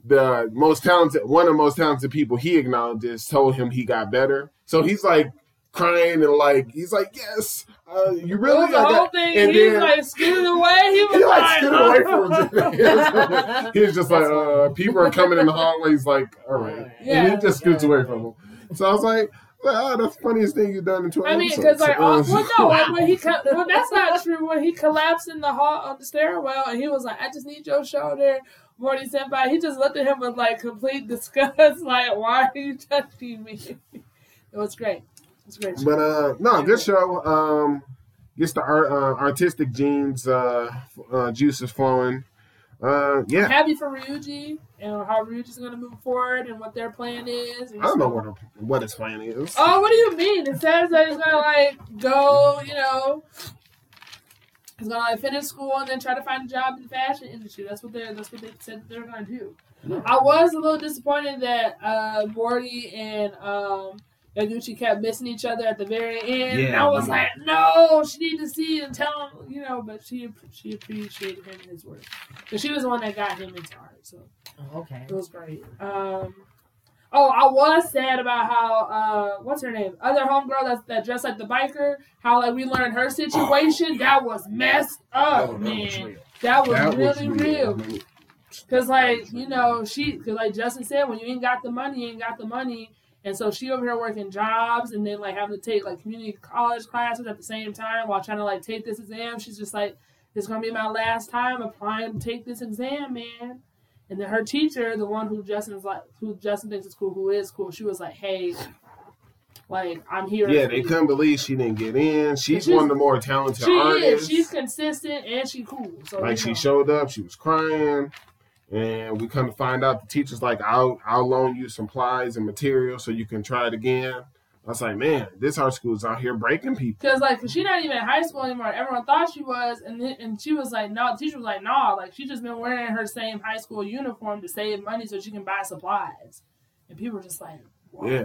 The most talented, one of the most talented people he acknowledges, told him he got better. So he's like crying and like he's like, "Yes, uh, you really
the whole
that."
thing.
And
He's
then-
like scooting away. He was
he like stood away from him. he was just like, uh, people are coming in the hallway. He's like, all right.
Yeah.
And he just scoots away from him. So I was like, oh, that's the funniest thing you've done in 12
I mean, because like, oh, well, no, like, when he, co- well, that's not true. When he collapsed in the hall on the stairwell, and he was like, "I just need your shoulder." Mori senpai, he just looked at him with like complete disgust, like, "Why are you touching me?" It was great. It was great.
But uh, no, good show. Um, gets the art, uh, artistic genes, uh, uh, juices flowing. Uh, yeah,
Happy for Ryuji and how Ryuji's going to move forward and what their plan is.
I don't know what what his plan is.
Oh, what do you mean? It says that he's gonna like go, you know, he's gonna like finish school and then try to find a job in the fashion industry. That's what they're that's what they said they're gonna do. I was a little disappointed that uh Mori and um Yaguchi kept missing each other at the very end. And I was like, no, she need to see and tell him, you know. But she she appreciated him and his work, because she was the one that got him into art. So
Oh, okay.
it was great. Um, oh, I was sad about how uh, what's her name? Other homegirl that that dressed like the biker. How like we learned her situation. That was messed up,
Oh, that
man. That was
That was
really
real.
real. Cause like you know she, cause like Justin said, when you ain't got the money, you ain't got the money. And so she over here working jobs and then like having to take like community college classes at the same time while trying to like take this exam. She's just like, this is gonna be my last time applying to take this exam, man. And then her teacher, the one who Justin's like, who Justin thinks is cool, who is cool, she was like, "Hey, like I'm here."
Yeah, they couldn't believe she didn't get in. She's,
She's-
one of the more talented
She
artists.
is. She's consistent and she cool. So
like she
know.
showed up, she was crying, and we come to find out the teacher's like, "I'll I'll loan you supplies and material so you can try it again." I was like, "Man, this art school is out here breaking people."
Cause like, cause she not even in high school anymore. Everyone thought she was, and then, and she was like, no. The teacher was like, nah. Like she just been wearing her same high school uniform to save money so she can buy supplies. And people were just like, Whoa.
Yeah,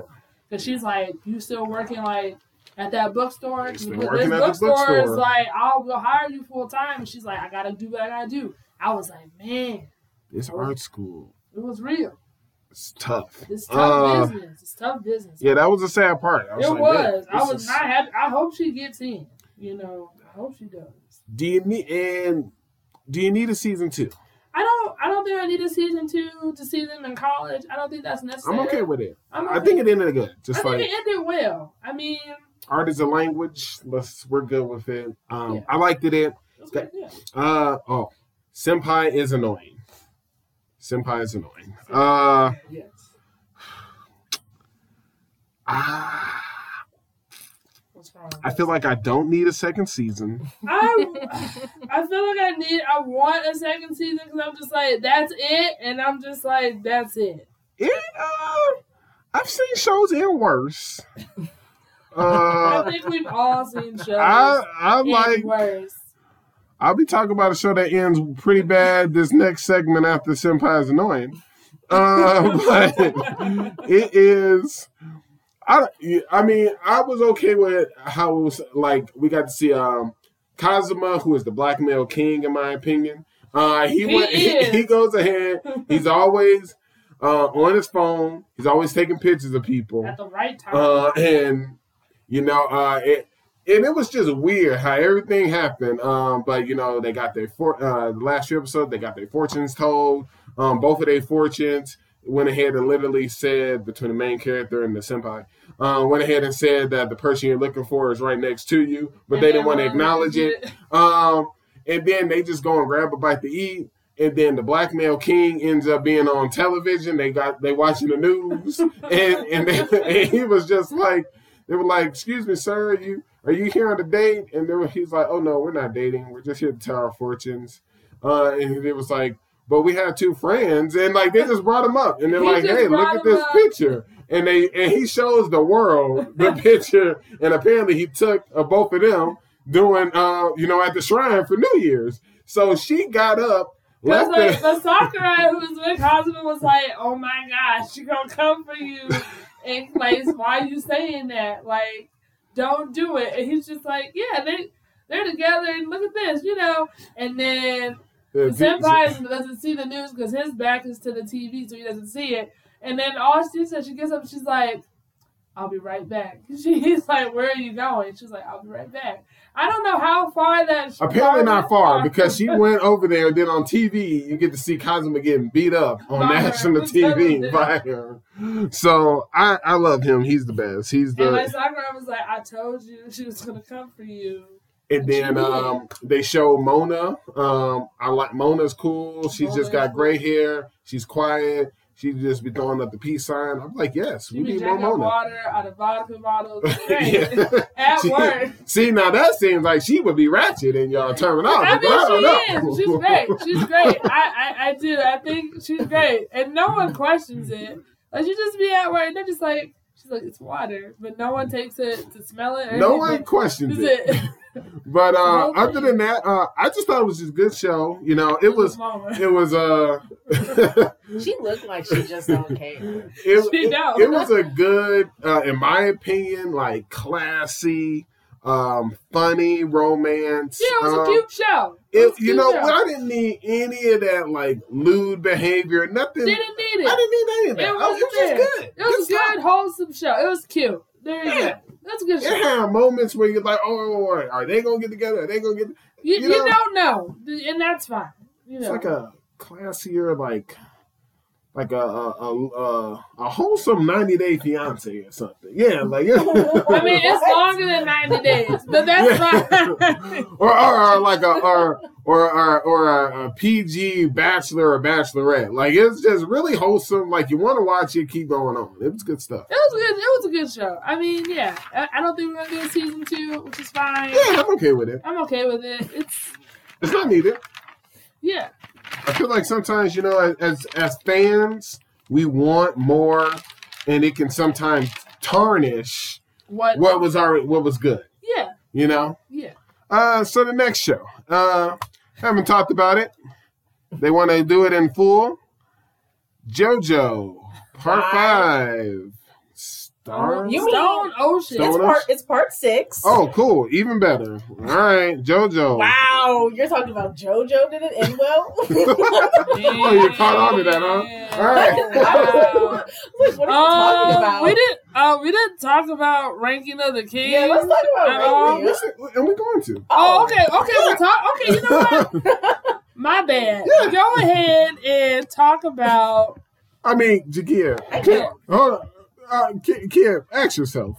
Cause she's like, you still working like at that bookstore?
She's been
This
working at the
bookstore is like, I'll will hire you full time. And she's like, I gotta do what I gotta do. I was like, man,
this art school
it was real.
is tough.
It's tough
Uh,
business. It's tough business.
Yeah, that was a sad part. I was
it
like,
was. I was not happy. I hope she gets in. You know, I hope she does.
Do you need and do you need a season two?
I don't. I don't think I need a season two to see them in college. I don't think that's necessary.
I'm okay with it.
I'm
I think it ended good.
I
Just
think
like
it ended well. I mean,
art is a language. Let's we're good with it. Um,
Yeah.
I liked it.
It good. Yeah.
uh oh, senpai is annoying. Senpai is annoying. Uh,
Yes.
ah? I feel like I don't need a second season.
I I feel like I need. I want a second season because I'm just like that's it, and I'm just like that's it.
It, uh, I've seen shows end worse.
I
Uh,
think we've all seen shows.
I I
end
like.
worse.
I'll be talking about a show that ends pretty bad this next segment after Senpai is annoying. Uh, but it is. I, I mean, I was okay with how it was like we got to see um Kazuma, who is the black male king, in my opinion. Uh, he
He
went, he, he goes ahead. He's always uh, on his phone. He's always taking pictures of people.
At the right time.
Uh, and you know, uh, it and it was just weird how everything happened. Um, but you know, they got their for uh, the last few episodes, they got their fortunes told. Um, both of their fortunes went ahead and literally said between the main character and the senpai, um, went ahead and said that the person you're looking for is right next to you, but
And
they didn't want to acknowledge
did
it. Um, and then they just go and grab a bite to eat. And then the black male king ends up being on television. They got they watching the news, and and, they, and he was just like, they were like, "Excuse me, sir, are you are you here on a date?" And then he's like, "Oh no, we're not dating. We're just here to tell our fortunes." Uh, and it was like, "But we have two friends," and like they just brought him up, and they're
He
like, "Hey, look at this
up.
picture." And they and he shows the world the picture, and apparently he took uh, both of them doing, uh, you know, at the shrine for New Year's. So she got up,
Because like
the,
the Sakura who was with Kazuma was like, "Oh my gosh, she gonna come for you," like, why are you saying that? Like, don't do it. And he's just like, "Yeah, they they're together, and look at this, you know." And then the senpai doesn't see the news because his back is to the TV, so he doesn't see it. And then all she said, she gets up, she's like, "I'll be right back." She's like, "Where are you going?" She's like, "I'll be right back." I don't know how far that.
Apparently not far because she went over there. Then on TV, you get to see Kazuma getting beat up on
By her.
national TV by her. So I, I love him. He's the best. He's the.
And like Sakura was like, I told you she was gonna come for you.
And then um, they show Mona. Um, I like Mona's cool. She's just got gray hair. She's quiet. She just be throwing up the peace sign. I'm like, yes,
She
we need more Mona.
water out of vodka bottles. At
She-
work.
See, now that seems like she would be ratchet in your terminology.
I
I
mean,
know.
she is. She's great. She's great. I, I, I do. I think she's great, and no one questions it. Like you just be at work, and they're just like, she's like, it's water, but no one takes it to smell it. Or
no one questions it.
it?
But uh,
Okay.
other than that, uh, I just thought it was just a good show. You know, it was it was uh
She looked like she just don't care.
it,
She
it, it was a good, uh, in my opinion, like classy, um, funny romance.
Yeah, it was a
Um,
cute show. It
It,
was a
you know,
show.
I didn't need any of that like lewd behavior. Nothing.
didn't need it.
I didn't need any of that.
It
Oh,
was
it was just good.
It was a
stuff.
good, wholesome show. It was cute. There you
Yeah.
go. That's a good
It
show.
moments where you're like, oh, oh, oh, are they gonna get together? Are they gonna get?
You,
you
you,
know-
don't know, and that's fine. You know.
It's like a classier, like like a a, a, a, wholesome 90 day fiance or something. Yeah, like
I mean, it's longer than 90 days, but that's fine.
or, or, or like a or or or, or a, a PG bachelor or bachelorette. Like it's just really wholesome. Like you want to watch it, keep going on. It was good stuff.
It was good. It was a good show. I mean, yeah. I, I don't think we're gonna do a season two, which is fine.
Yeah, I'm okay with it.
I'm okay with it. It's
It's not needed.
yeah.
I feel like sometimes, you know, as as fans, we want more, and it can sometimes tarnish
What?
what was our what was good.
Yeah.
You know.
Yeah.
Uh, so the next show, uh, haven't talked about it. They want to do it in full. JoJo Part Five. Star.
You mean-
Stone Ocean.
Stone-
It's part. It's part six.
Oh, cool! Even better. All right, JoJo.
Wow, you're talking about JoJo did it end well.
Oh, you caught on to that, huh? All right.
Wow.
Like, what are you talking
Um,
about?
we didn't. Uh, we didn't talk about ranking of the kings.
Yeah, let's talk about
at
ranking.
Listen, and we're going to.
Oh, okay, okay. We'll talk. Okay, you know what? My bad. Yeah. Go ahead and talk about.
I mean, Jakia,
I can't.
hold on. Uh, Kim, Kim, ask yourself.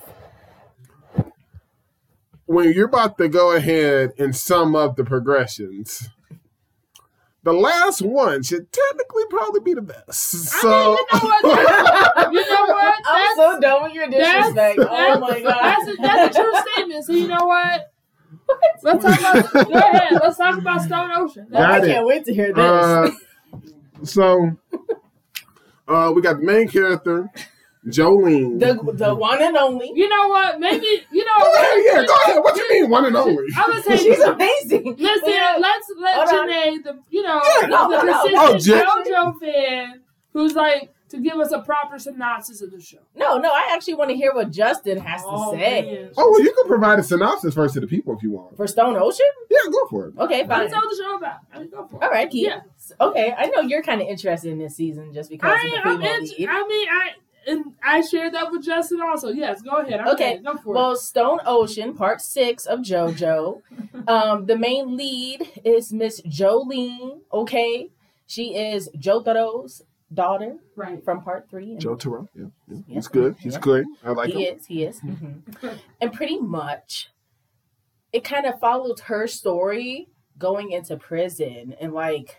When you're about to go ahead and sum up the progressions, the last one should technically probably be the best. So,
I mean, you know what? You know what?
I'm so done with your
that's-
disrespect. Oh my god.
That's a, that's a true statement. So you know what? Let's talk about. Go ahead. Let's talk about Stone Ocean.
I
it.
can't wait to hear this.
uh, so uh, we got the main character, Jolyne.
the the one and only.
You know what? Maybe you know.
Go ahead, yeah, go ahead. What you mean, one and only?
I was saying.
She's amazing.
Listen,
Yeah.
let's let
Hold on.
Janae, the you know,
Yeah,
no,
the
no, no.
consistent
Oh, Jan-
JoJo fan, who's like to give us a proper synopsis of the show.
No, no, I actually want to hear what Justin has to
Oh,
say
man.
Oh, well, you can provide a synopsis first to the people if you want.
for Stone Ocean.
Yeah, go for it.
Okay, fine.
What's all the show about? I mean, go for it.
All right, Keith.
Yeah.
Okay, I know you're kind of interested in this season just because of
I,
the
I'm
female
in,
lead.
I mean, I and I shared that with Justin also. Yes, go ahead. I'm
Okay,
ready. go for
Well, Stone Ocean, part six of JoJo. um, the main lead is Miss Jolyne. Okay, she is Jotaro's daughter.
Right.
from part three. and
Joe Terrell. Yeah, yeah.
Yeah.
he's good. He's
Yeah.
good. I like
he
him.
is. He is. Mhm. and pretty much, it kind of follows her story going into prison and like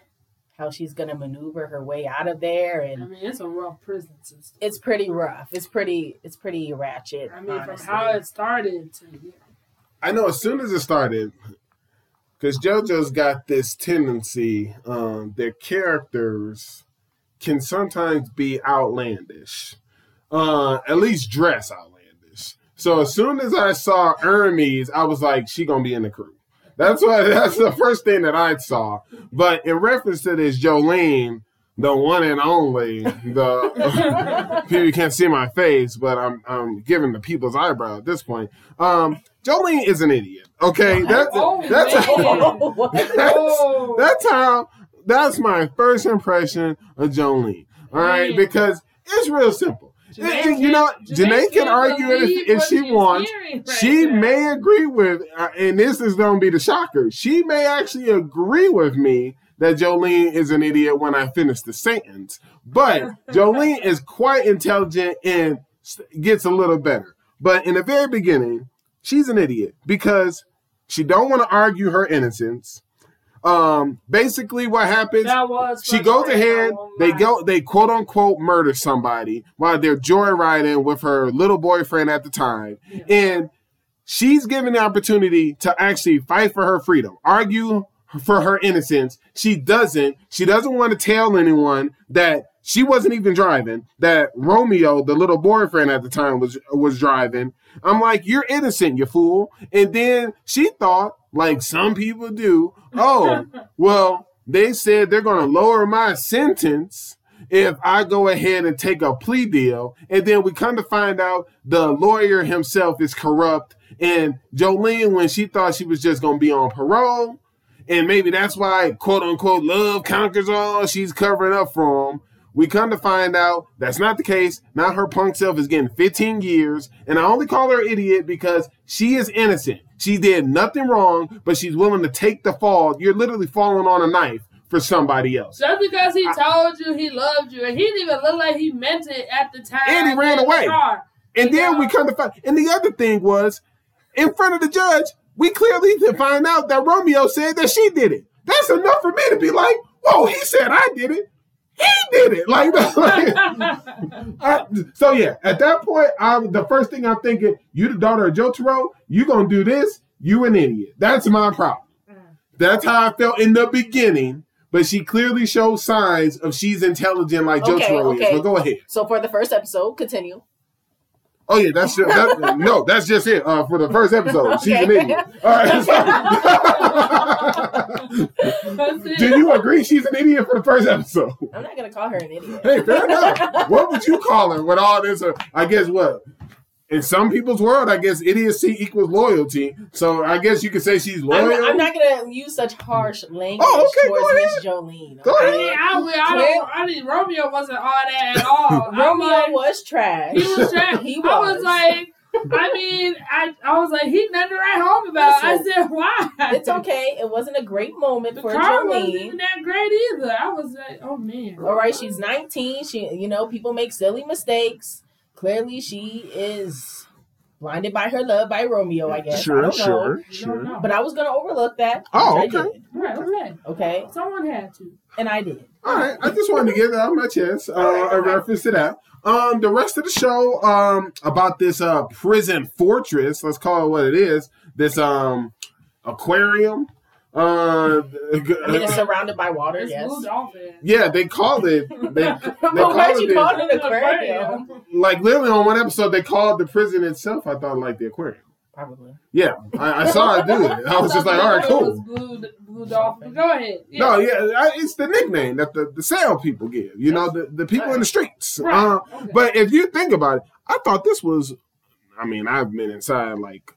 how she's gonna maneuver her way out of there, And
I
and
mean, it's a rough prison system.
it's pretty rough. It's pretty. It's pretty ratchet.
I mean,
honestly.
from how it started to yeah.
I know as soon as it started, because JoJo's got this tendency, um, their characters can sometimes be outlandish, uh, at least dress outlandish. So as soon as I saw Hermes, I was like, she gonna be in the crew. That's what. That's the first thing that I saw. But in reference to this Jolyne, the one and only, the people can't see my face, but I'm I'm giving the people's eyebrow at this point. Um, Jolyne is an idiot. Okay, that's
Oh,
that's how,
What?
Oh.
that's how that's my first impression of Jolyne. All right, because it's real simple.
Janae
you know,
can't-
Janae can argue it if, if she wants.
right
She
now.
may agree with, uh, and this is going to be the shocker. She may actually agree with me that Jolyne is an idiot when I finish the sentence. But Jolyne is quite intelligent and gets a little better. But in the very beginning, she's an idiot because she don't want to argue her innocence. Um, basically, what happens? She goes ahead they go they quote unquote murder somebody while they're joyriding with her little boyfriend at the time.
Yeah.
and she's given the opportunity to actually fight for her freedom argue for her innocence. She doesn't she doesn't want to tell anyone that she wasn't even driving that romeo the little boyfriend at the time was was driving. I'm like you're innocent you fool. And then she thought like some people do oh well they said they're going to lower my sentence if I go ahead and take a plea deal. And then we come to find out the lawyer himself is corrupt. And Jolyne, when she thought she was just going to be on parole, and maybe that's why, quote unquote, love conquers all, she's covering up for him. We come to find out that's not the case. Now her punk self is getting 15 years. And I only call her idiot because she is innocent. She did nothing wrong, but she's willing to take the fall. You're literally falling on a knife for somebody else.
Just because he told you he loved you, and he didn't even look like he meant it at the time.
And he ran
the
away. And then
Yeah.
we come to find, and the other thing was, in front of the judge, we clearly to find out that Romeo said that she did it. That's enough for me to be like, whoa, he said I did it. He did it. Like, like I- so yeah, at that point, I the first thing I'm thinking, you the daughter of Jotaro, you gonna do this, you an idiot. That's my problem. That's how I felt in the beginning, but she clearly shows signs of she's intelligent like
Okay,
Jotaro is. But go ahead.
So for the first episode, continue.
Oh yeah, that's just, that, no, that's just it. Uh, for the first episode, she's an idiot. All right.
It.
Do you agree she's an idiot for the first episode?
I'm not gonna call her an idiot.
Hey, fair enough. What would you call her with all this? Uh, I guess what. In some people's world, I guess idiocy equals loyalty. So I guess you could say she's
I'm,
loyal.
I'm not gonna use such harsh language
Oh, okay,
towards. Miss Jolyne.
Go
I
ahead.
mean, I, would- I,
Well-
don't, I mean, Romeo wasn't all that at all. I'm
Romeo
like,
was trash.
He was trash.
He
I was
was.
like, I mean, I, I was like, he nothing to write home about.
Listen,
I said, why?
It's okay. It wasn't a great moment
The
for
car wasn't even
Jolyne.
that great either. I was like, oh man.
All right, she's 19. She, you know, people make silly mistakes. Clearly, she is blinded by her love by Romeo. I guess. I
Sure,
don't
sure,
You
sure.
But I was gonna overlook that.
Oh,
which I
okay.
did.
Right, okay.
Okay,
Someone had to.
and I did.
All right, I just wanted to get that on my chest. Uh, a reference to that. Um, the rest of the show, um, about this uh prison fortress. Let's call it what it is. This um aquarium. Uh,
I mean, it's surrounded by water.
It's
yes.
Blue Dolphin.
yeah, they called it. They, they
But why'd
called
you
it
call it an aquarium?
like literally on one episode. They called the prison itself. I thought like the aquarium.
Probably.
Yeah, I, I saw it do it. I was just like, all right, cool.
Blue, Blue Dolphin. Go ahead. Yeah.
No, yeah, I- it's the nickname that the, the sale people give. You know, the, the people in the streets.
Right.
Uh,
Okay.
But if you think about it, I thought this was. I mean, I've been inside like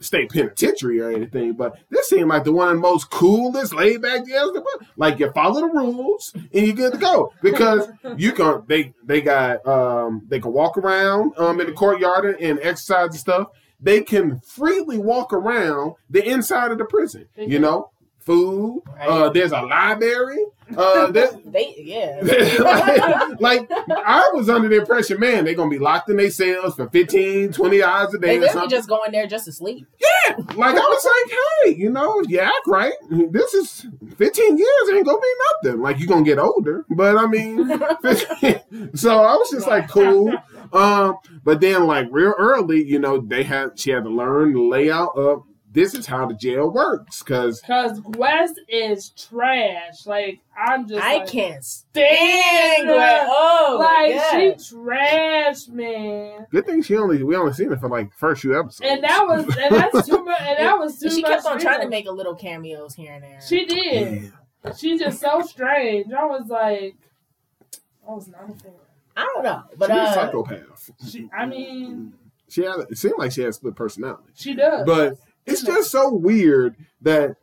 state penitentiary or anything, but this seemed like the one of the most coolest, laid back put. Like you follow the rules and you're good to go because you can. They they got um they can walk around um in the courtyard and, and exercise and stuff. They can freely walk around the inside of the prison. You know, food. Uh, there's a library. Uh, there,
They yeah.
like, like, I was under the impression, man, they're gonna be locked in their cells for 15, 20 hours a day
They
or
literally just go in there just to sleep.
yeah, like I was like, hey, you know, yeah, act right. This is 15 years ain't gonna be nothing. Like you're gonna get older, but I mean, 15. so I was just like, cool. Um, but then like real early, you know, they had she had to learn the layout of this is how the jail works because
Because Gwess is trash. Like, I'm just.
I
like,
can't
stand
stand
her.
Oh,
Like,
yeah.
she trash, man.
good thing she only we only seen it for like first few episodes.
And that was, and that's too much, and that was too much.
she
much.
kept on trying to make a little cameos here and there.
She did.
Yeah.
She's just so strange. I was like, I was not a fan.
I don't know, but
She's a
uh,
psychopath.
She, I mean,
She had it seemed like she had split personality.
she does.
But it's just so weird that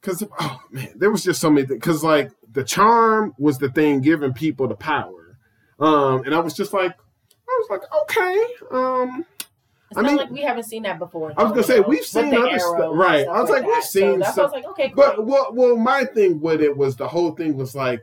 because oh man, there was just so many because like the charm was the thing giving people the power. Um, and I was just like, I was like, okay, um,
it's
I
not
mean-
like we haven't seen that before.
I was gonna say,
With
we've seen other stuff- right.
stuff
I was like, we've
that.
seen
So that's why I was like, okay, cool.
but well, well, my thing with it was the whole thing was like,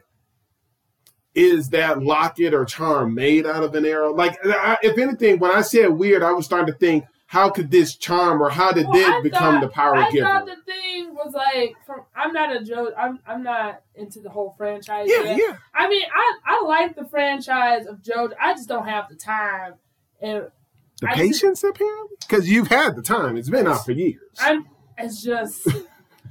is that locket or charm made out of an arrow? Like, I, if anything, when I said weird, I was starting to think, how could this charm or how did
Well, I
become
thought-
the power
I
giver?
thought the thing was like, from I'm not a Joe. I'm I'm not into the whole franchise.
yeah,
yet.
yeah.
I mean, I I like the franchise of JoJo. I just don't have the time, and
The
I
patience apparently? Because you've had the time. It's been out for years.
I'm. It's just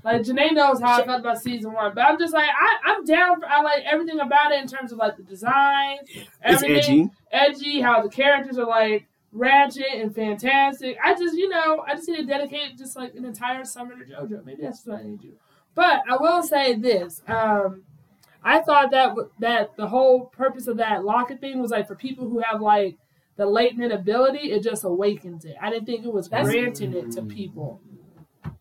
like Janae knows how I felt about season one, but I'm just like I I'm down. For, I like everything about it in terms of like the design,
it's edgy.
edgy, how the characters are like ratchet and fantastic. I just, you know, I just need to dedicate just like an entire summer to JoJo. Maybe that's what I need to do. But I will say this: um, I thought that that the whole purpose of that locket thing was like for people who have like the latent ability, it just awakens it. I didn't think it was
That's-
granting it to people.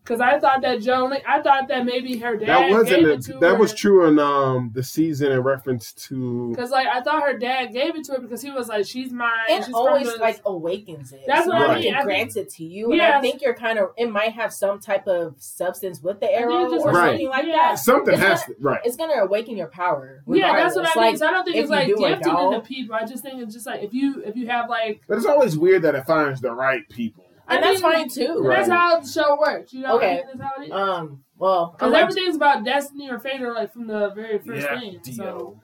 Because I thought that Jolyne, I thought that maybe her dad
that wasn't
gave
a,
it to
that
her.
was true in um the season in reference to
Because like I thought her dad gave it to her because he was like, she's mine.
It
she's
always
from
like awakens it.
That's
So
what I mean.
It
I
grants it to you, and I think you're kind of. It might have some type of substance with the
think
arrow
just
or
Right.
something like
Yeah.
that.
something
It's
has to right.
It's gonna awaken your power.
yeah, that's what I mean.
Like,
so I don't think it's like
do it,
gifted
y'all.
into people. I just think it's just like if you if you have like
But it's always weird that it finds the right people.
And
I
that's
mean,
fine too.
Right.
that's how the show works. You know,
Okay.
that's how it is.
Um. Well,
Because
unlike-
everything's about destiny or fate, or like from the very first
Yeah,
thing.
Dio.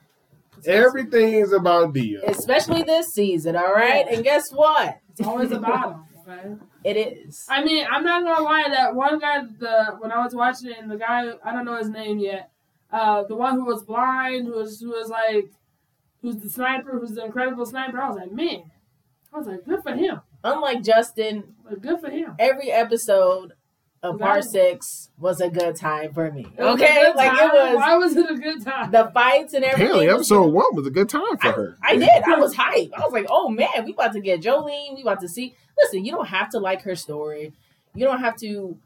So
Everything's about Dio.
especially this season. All right, and guess what?
it's always about them. Okay.
It is.
I mean, I'm not gonna lie. That one guy, the when I was watching it, and the guy, I don't know his name yet. Uh, the one who was blind, who was who was like, who's the sniper, who's the incredible sniper. I was like, man, I was like, good for him.
Unlike Justin,
Like, good for him.
every episode of
That
Part
was-
Six was a good time for me.
It was a
Okay,
good
like
time.
it was
Why was it a good time?
the fights and everything.
Apparently,
was
episode one was a good time for her.
I did. I was hyped. I was like, oh man, we about to get Jolyne. We about to see. Listen, you don't have to like her story. You don't have to.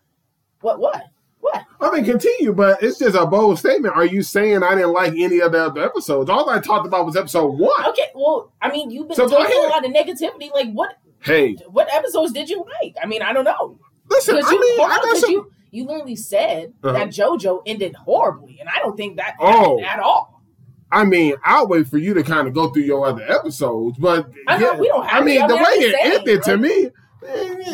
What? What? What?
I mean, continue, but it's just a bold statement. Are you saying I didn't like any of the other episodes? All I talked about was episode one.
Okay. Well, I mean, you've been
So go
talking a lot of negativity. Like, what?
Hey,
What episodes did you like? I mean, I don't know.
listen, I
you,
mean, I some.
you, you literally said
Uh-huh.
that JoJo ended horribly, and I don't think that
Oh.
at all.
I mean, I'll wait for you to kind of go through your other episodes, but
I know, we don't
I mean, the way it ended to me,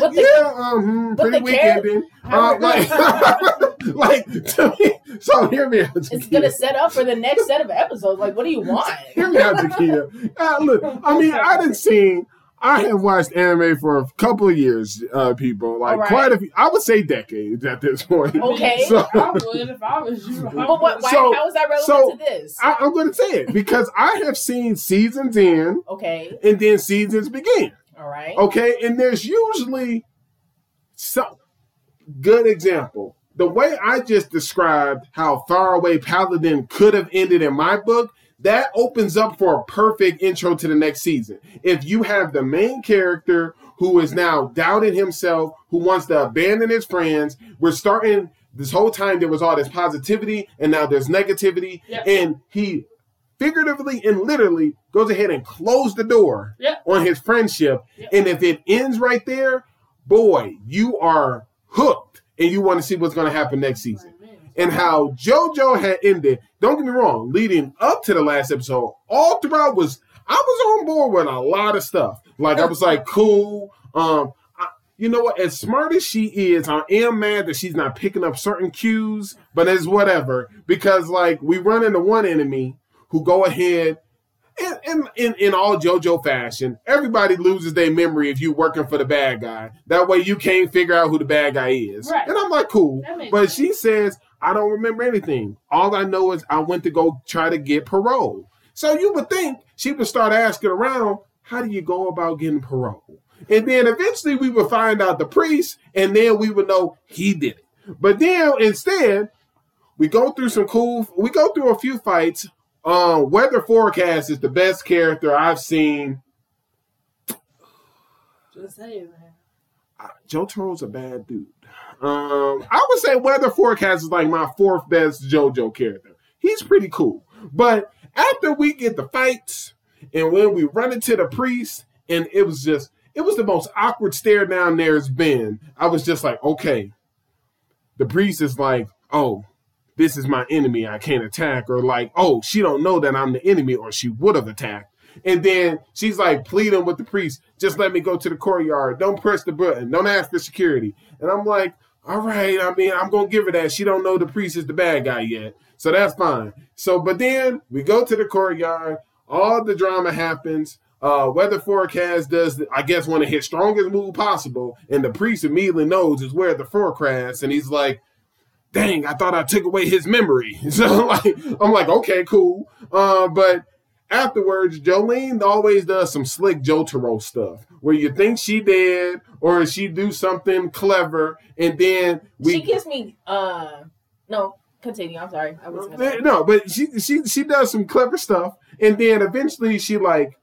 But the-
yeah, um, pretty weak ending. Uh, like, like to me. So hear me out.
It's gonna set up for the next set of episodes. Like, what do you want?
Hear me out, Jakia. Uh, look, I mean, I didn't see. I have watched anime for a couple of years, uh, people. Like
All right.
quite a few. I would say decades at this point.
Okay.
So-
I would if I was you. I
But what?
would.
Why,
So-
how is that relevant
so-
to this?
I, I'm going to say it because I have seen seasons in
okay.
and then seasons begin.
All right.
Okay, and there's usually some good example. The way I just described how far away Paladin could have ended in my book, that opens up for a perfect intro to the next season. If you have the main character who is now doubting himself, who wants to abandon his friends, we're starting this whole time there was all this positivity and now there's negativity,
Yep.
and he figuratively and literally goes ahead and close the door
Yep.
on his friendship.
Yep.
And if it ends right there, boy, you are hooked and you want to see what's going to happen next season. And how JoJo had ended, don't get me wrong, leading up to the last episode, all throughout was, I was on board with a lot of stuff. Like, I was like, cool. Um, I, you know what? As smart as she is, I am mad that she's not picking up certain cues, but it's whatever. Because, like, we run into one enemy who go ahead in, in, in, in all JoJo fashion, everybody loses their memory if you working for the bad guy. That way you can't figure out who the bad guy is.
Right.
And I'm like, cool. But
sense.
she says, I don't remember anything. All I know is I went to go try to get parole. So you would think she would start asking around, how do you go about getting parole? And then eventually we would find out the priest, and then we would know he did it. But then instead, we go through some cool, we go through a few fights. Um, Weather Forecast is the best character I've seen.
Just saying, man.
Uh, Jotaro's a bad dude. Um, I would say Weather Forecast is like my fourth best JoJo character. He's pretty cool. But after we get the fights and when we run into the priest, and it was just, it was the most awkward stare down there's been. I was just like, okay. The priest is like, oh, this is my enemy. I can't attack. Or like, oh, she don't know that I'm the enemy, or she would have attacked. And then she's like pleading with the priest, just let me go to the courtyard. Don't press the button. Don't ask for security. And I'm like, all right, I mean, I'm gonna give her that. She don't know the priest is the bad guy yet. So that's fine. So but then we go to the courtyard, all the drama happens. Uh, weather forecast does, I guess, want to hit strongest move possible, and the priest immediately knows is where the forecast, and he's like, "Dang, I thought I took away his memory." So like, I'm like, okay, cool. Uh, but afterwards, Jolyne always does some slick Jotaro stuff where you think she dead or she do something clever, and then we
she gives me. uh No, continue. I'm sorry. I was
no, but she she she does some clever stuff, and then eventually she like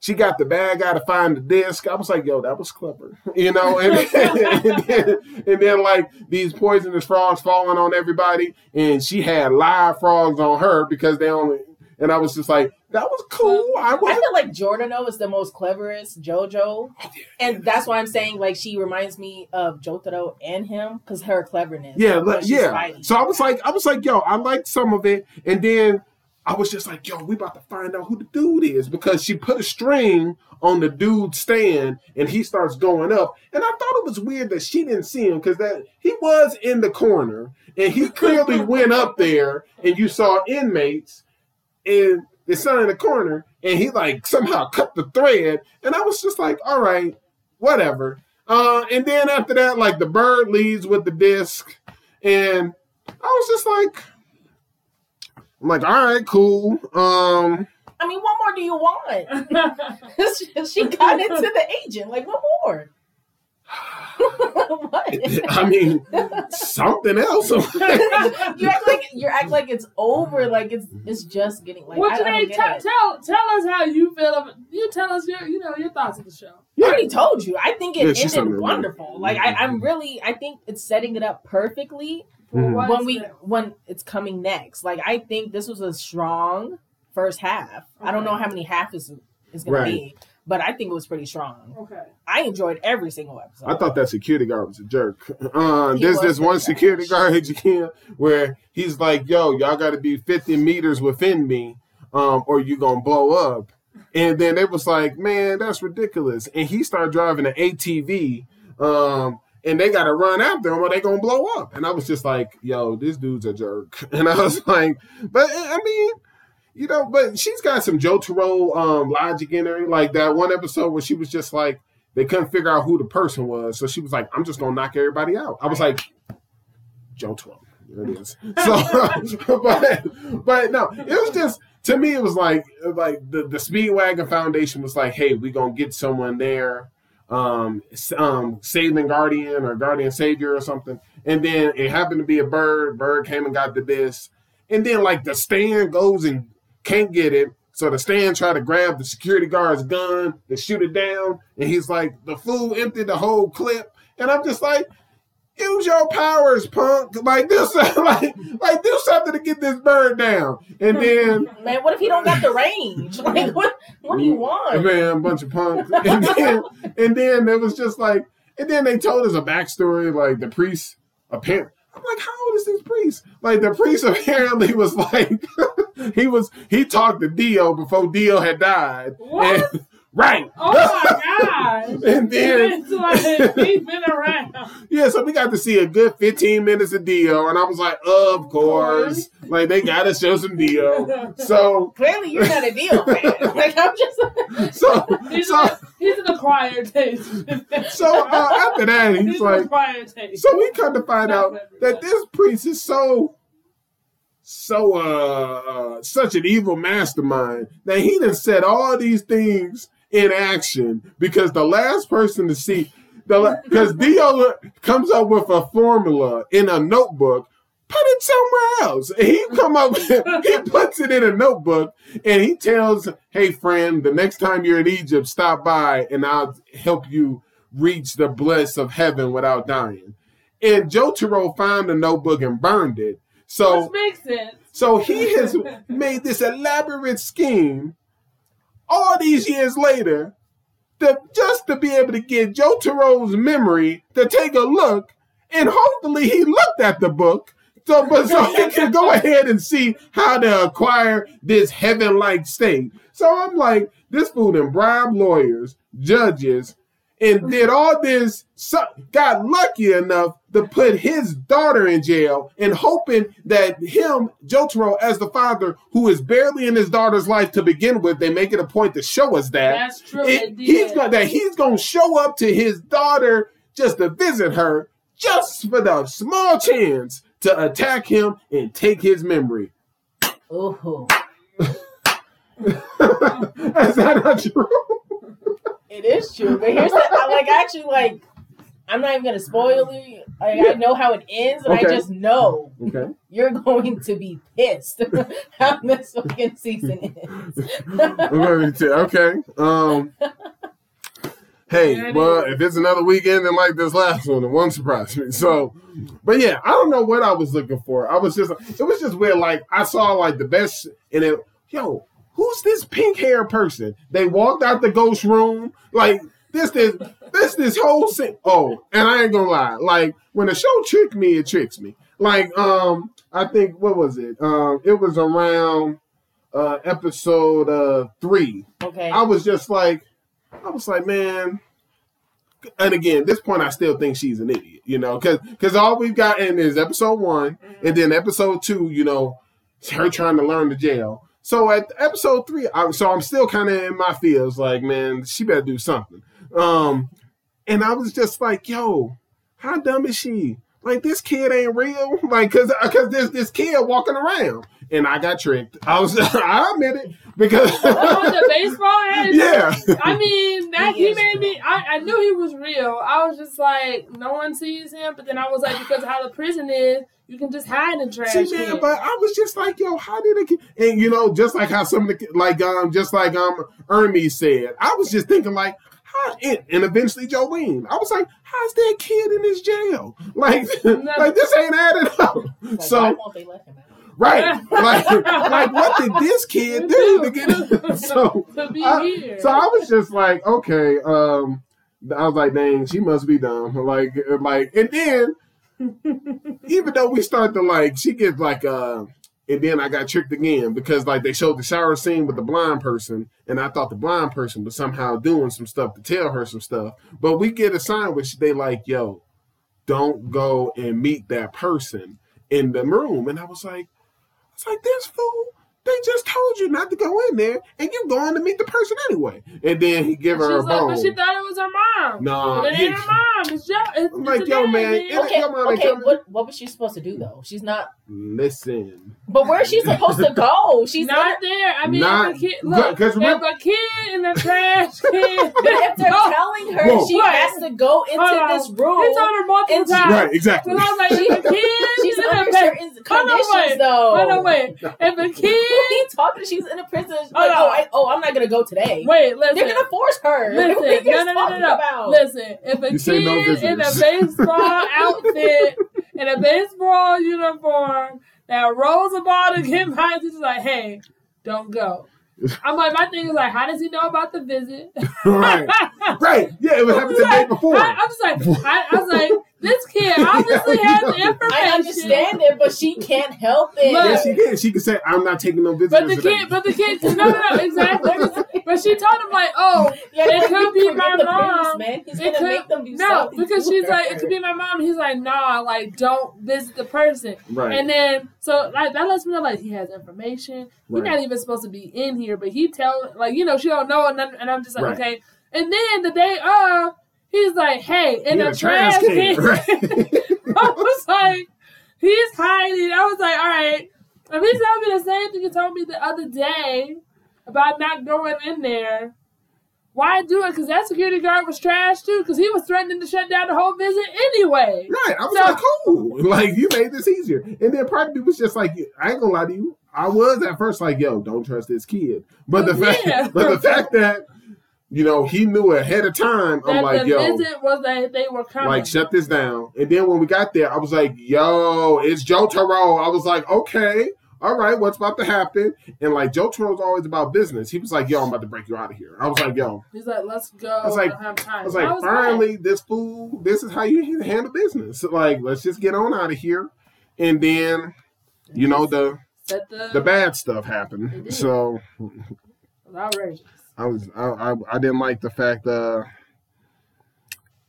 she got the bad guy to find the disc. I was like, yo, that was clever, you know. And, and, then, and then like these poisonous frogs falling on everybody, and she had live frogs on her because they only. And I was just like, that was cool. I,
I
was
feel like Giordano is the most cleverest JoJo, oh, and that's why I'm saying like she reminds me of Jotaro and him because her cleverness.
Yeah, like, yeah.
fighting.
So I was like, I was like, yo, I liked some of it, and then I was just like, yo, we about to find out who the dude is because she put a string on the dude's stand, and he starts going up, and I thought it was weird that she didn't see him because that he was in the corner, and he clearly went up there, and you saw inmates, and the son in the corner, and he like somehow cut the thread, and I was just like, all right, whatever. Uh, and then after that, like the bird leaves with the disc, and I was just like, I'm like, all right, cool. Um,
I mean, what more do you want? she got into the agent. Like, what more? What?
I mean, something else.
you act like you act like it's over. Like it's it's just getting like.
What
I,
you
I don't
mean?
get
Tell, tell tell us how you feel. Of, you tell us your you know your thoughts of the show.
I already told you. I think it
Yeah,
ended
something
wonderful. Like I, I'm really. I think it's setting it up perfectly
Mhm.
What
when
is
we when it's coming next. Like I think this was a strong first half. I don't know how many half is is gonna be, but I think it was pretty strong.
Okay.
I enjoyed every single episode.
I thought that security guard was a jerk. Uh,
He
there's this one
pretty
security
trash.
guard again where he's like, "Yo, y'all got to be 50 meters within me, um, or you're gonna blow up." And then it was like, "Man, that's ridiculous." And he started driving an ATV, um, and they got to run after him or they gonna blow up. And I was just like, "Yo, this dude's a jerk." And I was like, "But I mean." You know, but she's got some Jotaro um, logic in her. Like that one episode where she was just like, they couldn't figure out who the person was. So she was like, I'm just gonna knock everybody out. I was like, Joe Jotaro. There it is. So but but no, it was just to me it was like like the, the Speedwagon Foundation was like, hey, we gonna get someone there, um, um saving guardian or guardian savior or something. And then it happened to be a bird. Bird came and got the disc. And then like the stand goes and can't get it. So the stand try to grab the security guard's gun to shoot it down. And he's like, the fool emptied the whole clip. And I'm just like, use your powers, punk. Like do something, like, like do something to get this bird down. And then
Man, what if he don't got the range? Like, what? What do you
Mm,
want?
man, a bunch of punks. And then and then it was just like, and then they told us a backstory, like the priest apparently. I'm like, how old is this priest? Like the priest apparently was like, he was he talked to Dio before Dio had died.
What?
And- right.
Oh my gosh!
And then
it's like he's been around.
yeah, so we got to see a good 15 minutes of Dio, and I was like, of course, like they gotta show some Dio. So
Clearly, you're not a Dio fan. Like, I'm just.
so
he's,
so
an, he's an acquired taste.
so uh, after that, he's
he's
like,
an acquired taste.
So we come to find out that this priest is so, so, uh, uh, such an evil mastermind that he done set all these things in action because the last person to see the because Dio comes up with a formula in a notebook. Put it somewhere else. He come up, he puts it in a notebook, and he tells, "Hey, friend, the next time you're in Egypt, stop by, and I'll help you reach the bliss of heaven without dying." And Jotaro found the notebook and burned it. So,
Which makes sense.
so he has made this elaborate scheme all these years later to, just to be able to get Jotaro's memory to take a look, and hopefully he looked at the book. So, but so he can go ahead and see how to acquire this heaven-like state. So I'm like, this fool and bribe lawyers, judges, and did all this, got lucky enough to put his daughter in jail and hoping that him, Jotaro, as the father, who is barely in his daughter's life to begin with, they make it a point to show us that.
That's true.
it- he's got that he's gonna show up to his daughter just to visit her, just for the small chance to attack him and take his memory.
Ooh,
is that not true?
It is true. But here's the I like actually like I'm not even gonna spoil you. I, I know how it ends, and
Okay.
I just know
Okay.
you're going to be pissed how this fucking season ends.
I'm going to- okay. Um. Hey, well, if it's another weekend and like this last one, it won't surprise me. So, but yeah, I don't know what I was looking for. I was just, it was just weird. Like I saw like the best, and it, yo, who's this pink hair person? They walked out the ghost room, like this, this, this, this whole thing. Oh, and I ain't gonna lie, like when the show tricked me, it tricks me. Like, um, I think what was it? Um, it was around uh episode uh three.
Okay.
I was just like, I was like, man. And again, at this point, I still think she's an idiot, you know, because because all we've gotten is episode one, and then episode two, you know, her trying to learn the jail. So at episode three, I'm so I'm still kind of in my feels, like, man, she better do something. Um, and I was just like, yo, how dumb is she? Like this kid ain't real, like, cause cause there's this kid walking around, and I got tricked. I was, I admit it, because
Oh, the baseball hat?
yeah.
I mean, that
He
he
is
made me. I, I knew he was real. I was just like, no one sees him. But then I was like, because how the prison is, you can just hide in trash.
See,
cans.
man, but I was just like, yo, how did it get? And you know, just like how some of the like um, just like um, Ernie said, I was just thinking like, how? And, and eventually Jolyne, I was like, how's that kid in this jail? Like, like this ain't adding up.
Like, why
So
won't they let him out?
right, like, like what did this kid do to get? so
to be
I-
here.
so I was just like, okay, um, I was like, dang, she must be dumb. Like, like, and then even though we start to like, she gets like, uh, and then I got tricked again because like they showed the shower scene with the blind person, and I thought the blind person was somehow doing some stuff to tell her some stuff. But we get a sign which they like, yo, don't go and meet that person in the room, and I was like, like, this fool. They just told you not to go in there, and you're going to meet the person anyway. And then he give
She
her a
was like,
bone.
but she thought it was her mom.
Nah,
it ain't her mom. It's your. It's,
I'm like,
it's
yo,
the
man, it-
Okay,
come
okay. What what was she supposed to do though? She's not.
Listen,
But where's she supposed to go? She's
not there. I mean,
Not-
if a kid, look,
because
if
remember-
a kid in the trash can,
But if they're
No.
telling her
Whoa.
she
Right.
has to go into
Hold
this room,
He told her multiple
And
times.
right? Exactly.
Because I was like, if a kid
she's
in
under
a
certain
on,
conditions
wait.
though.
hold on, wait. If a kid,
He talking. She's in a prison. Oh, like,
Hold
oh,
on.
I, oh, I'm not gonna go today.
wait, listen.
They're gonna force her.
Listen,
what are you
no, no, no, no, no.
about?
Listen, if a
You say no
kid in a baseball outfit, in a baseball uniform, that rolls a ball to get by, she's like, hey, don't go. I'm like, my thing is like, how does he know about the visit?
right, right. Yeah, it was happened the day before.
I, I'm just like, I, I was like, this kid obviously has the information.
I understand it, but she can't help it.
But,
yeah, she can. She can say, "I'm not taking no visitors."
But the
today."
kid, but the kid, no, no, no, exactly. But she told him like, oh,
yeah,
it could be my
the
mom.
Man. He's
It
gonna
could-
make them do
no, because
to
she's like, it could be my mom. He's like, nah, like don't visit the person.
right,
And then so like that lets me know like he has information. He's not even supposed to be in here, but he tell like you know she don't know, and, then- and I'm just like
Right.
okay. And then the day of, he's like, hey, in
Yeah,
the trash can. I was like, he's hiding. I was like, all right. If he's telling me the same thing he told me the other day about not going in there, why do it? Because that security guard was trash too. Because he was threatening to shut down the whole visit anyway.
right. I was
So-
like, "Cool, like you made this easier." And then part of me was just like, "I ain't gonna lie to you." I was at first like, "Yo, don't trust this kid," but the fact, but the fact that you know he knew ahead of time, I'm
That
like,
the
"Yo."
visit was that they were coming.
Like shut this down, and then when we got there, I was like, "Yo, it's Jotaro." I was like, "Okay, all right, what's about to happen?" And like Jotaro's always about business. He was like, "Yo, I'm about to break you out of here." I was like, "Yo,"
He's like, let's go.
I was like-
I don't have time.
I was like,
I was
"Finally, this fool, this is how you handle business. Like, let's just get on out of here." And then, you know, the
the,
the bad stuff happened. So
outrageous.
I was I, I I didn't like the fact uh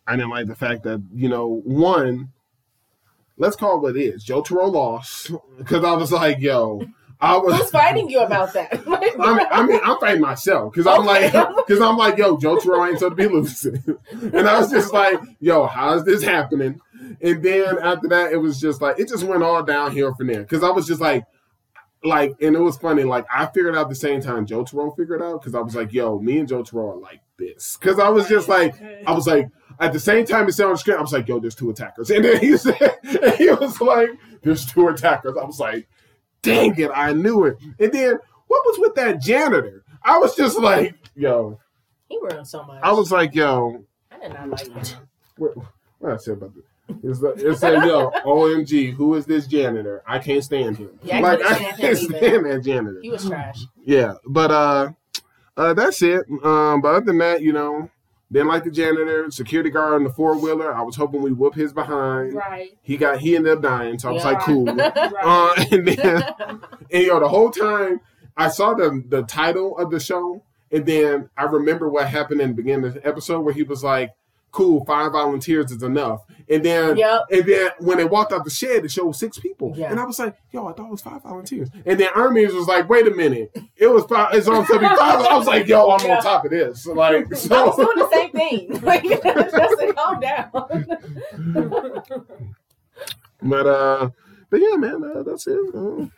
I didn't like the fact that you know one let's call it what it is Jotaro lost because I was like yo I was
Who's fighting you about that?
I mean, I mean, I'm fighting myself because I'm
Okay.
like, because I'm like, yo, Jotaro ain't supposed to be losing, and I was just like, yo, how is this happening? And then after that, it was just like, it just went all downhill from there because I was just like, like, and it was funny. Like, I figured out the same time Jotaro figured out because I was like, yo, me and Jotaro are like this because I was just like, I was like, at the same time he said on the screen, I was like, "Yo, there's two attackers," and then he said, and he was like, "There's two attackers." I was like, "Dang it, I knew it." And then what was with that janitor? I was just like, "Yo,"
He ruined so much.
I was like, "Yo."
I did not like it.
What, what I said about this? It's like, it said, yo, OMG, who is this janitor? I can't stand him.
Yeah, I
like, I
stand
can't
either.
stand that janitor.
He was trash.
Yeah, but uh, uh, that's it. Um, but other than that, you know, didn't like the janitor, security guard on the four wheeler. I was hoping we whoop his behind.
Right.
He got he ended up dying, so I was
Yeah.
like, cool.
Right.
Uh, and then, and yo, the whole time I saw the the title of the show, and then I remember what happened in the beginning of the episode where he was like, "Cool, five volunteers is enough." And then,
Yep.
and then when they walked out the shed, it showed six people,
Yeah.
and I was like, "Yo, I thought it was five volunteers." And then Hermes was like, "Wait a minute, it was five. It's on seventy five. I was like, "Yo, I'm
Yeah.
on top of this." Like,
I was
so
doing the same thing. Like, just calm down.
but uh, but yeah, man, uh, that's it. Uh,
All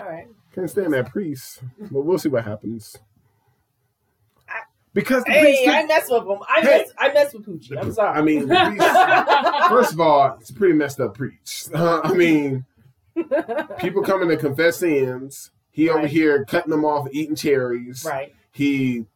right.
Can't stand that priest, but we'll see what happens. Because
Hey, I mess with him. I
Hey.
mess. I mess with Pucci. I'm sorry.
I mean, first of all, it's a pretty messed up preach. Uh, I mean, people coming to confess sins. He over here cutting them off, eating cherries.
right.
He,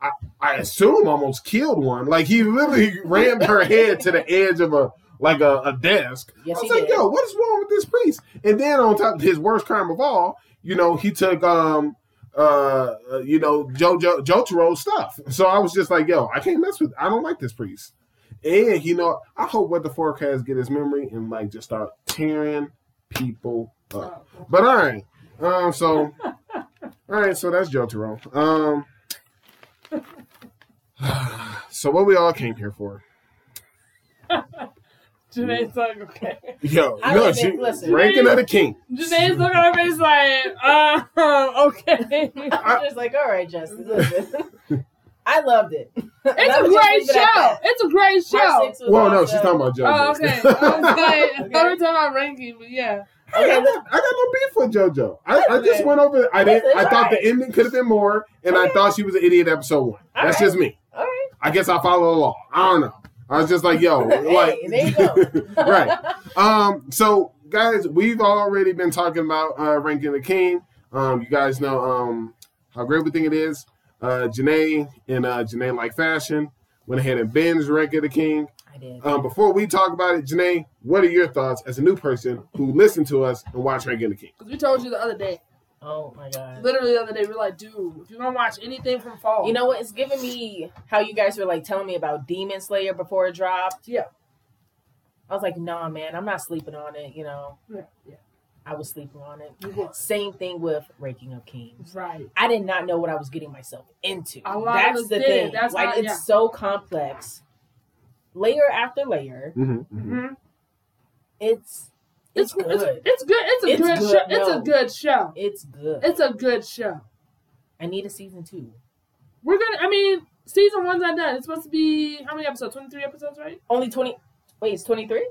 I, I assume, almost killed one. Like he literally rammed her head to the edge of a like a, a desk.
Yes,
I was like,
did.
yo, what is wrong with this priest? And then on top of his worst crime of all, you know, he took um uh uh, you know Joe Jojo Jotaro's stuff. So I was just like, yo, I can't mess with I don't like this priest. And you know, I hope what the forecast get his memory and like just start tearing people up. But all right. Um so all right, so that's Jotaro. Um so what we all came here for.
Janae's like, okay.
Yo,
I
no, she,
listen.
ranking of the king.
Janae's looking at her face like, uh, okay.
I'm just like, all right, Justin. Listen. I loved it.
It's a great
leave it at
show. It's a great show.
Well, no,
awesome.
she's talking about JoJo.
Oh, okay. I was like, I
Okay.
thought we were talking about ranking, but yeah.
I, got, I got no beef with JoJo. I, I just went over. I didn't. I thought
alright.
the ending could have been more, and I thought she was an idiot. Episode one. That's
Alright.
just me.
All right.
I guess I follow the law. I don't know. I was just like, yo,
Hey,
like,
there you go.
right. Um. So, guys, we've already been talking about uh, ranking the king. Um. You guys know um how great we think it is. Uh, Janae in uh, Janae like fashion went ahead and binged ranking the king.
I did.
Um, before we talk about it, Janae, what are your thoughts as a new person who listened to us and watched Ranking the King?
Because we told you the other day.
Oh my god.
Literally the other day, we are like, dude, if you're going to watch anything from fall.
You know what? It's giving me how you guys were like telling me about Demon Slayer before it dropped.
Yeah.
I was like, nah, man, I'm not sleeping on it. You know,
Yeah, yeah.
I was sleeping on it.
You was.
Same thing with Ranking of Kings.
Right.
I did not know what I was getting myself into.
A lot
That's
us
the
did.
thing.
That's
like
how-
it's
yeah.
so complex, layer after layer.
Mm-hmm,
hmm
It's it's,
It's,
good.
it's, it's good. It's a
It's
good,
good,
show. It's a good show.
It's good.
It's a good show.
I need a season two.
We're gonna. I mean, season one's not done. It's supposed to be how many episodes? Twenty three episodes, right?
Only twenty. Wait, it's twenty three.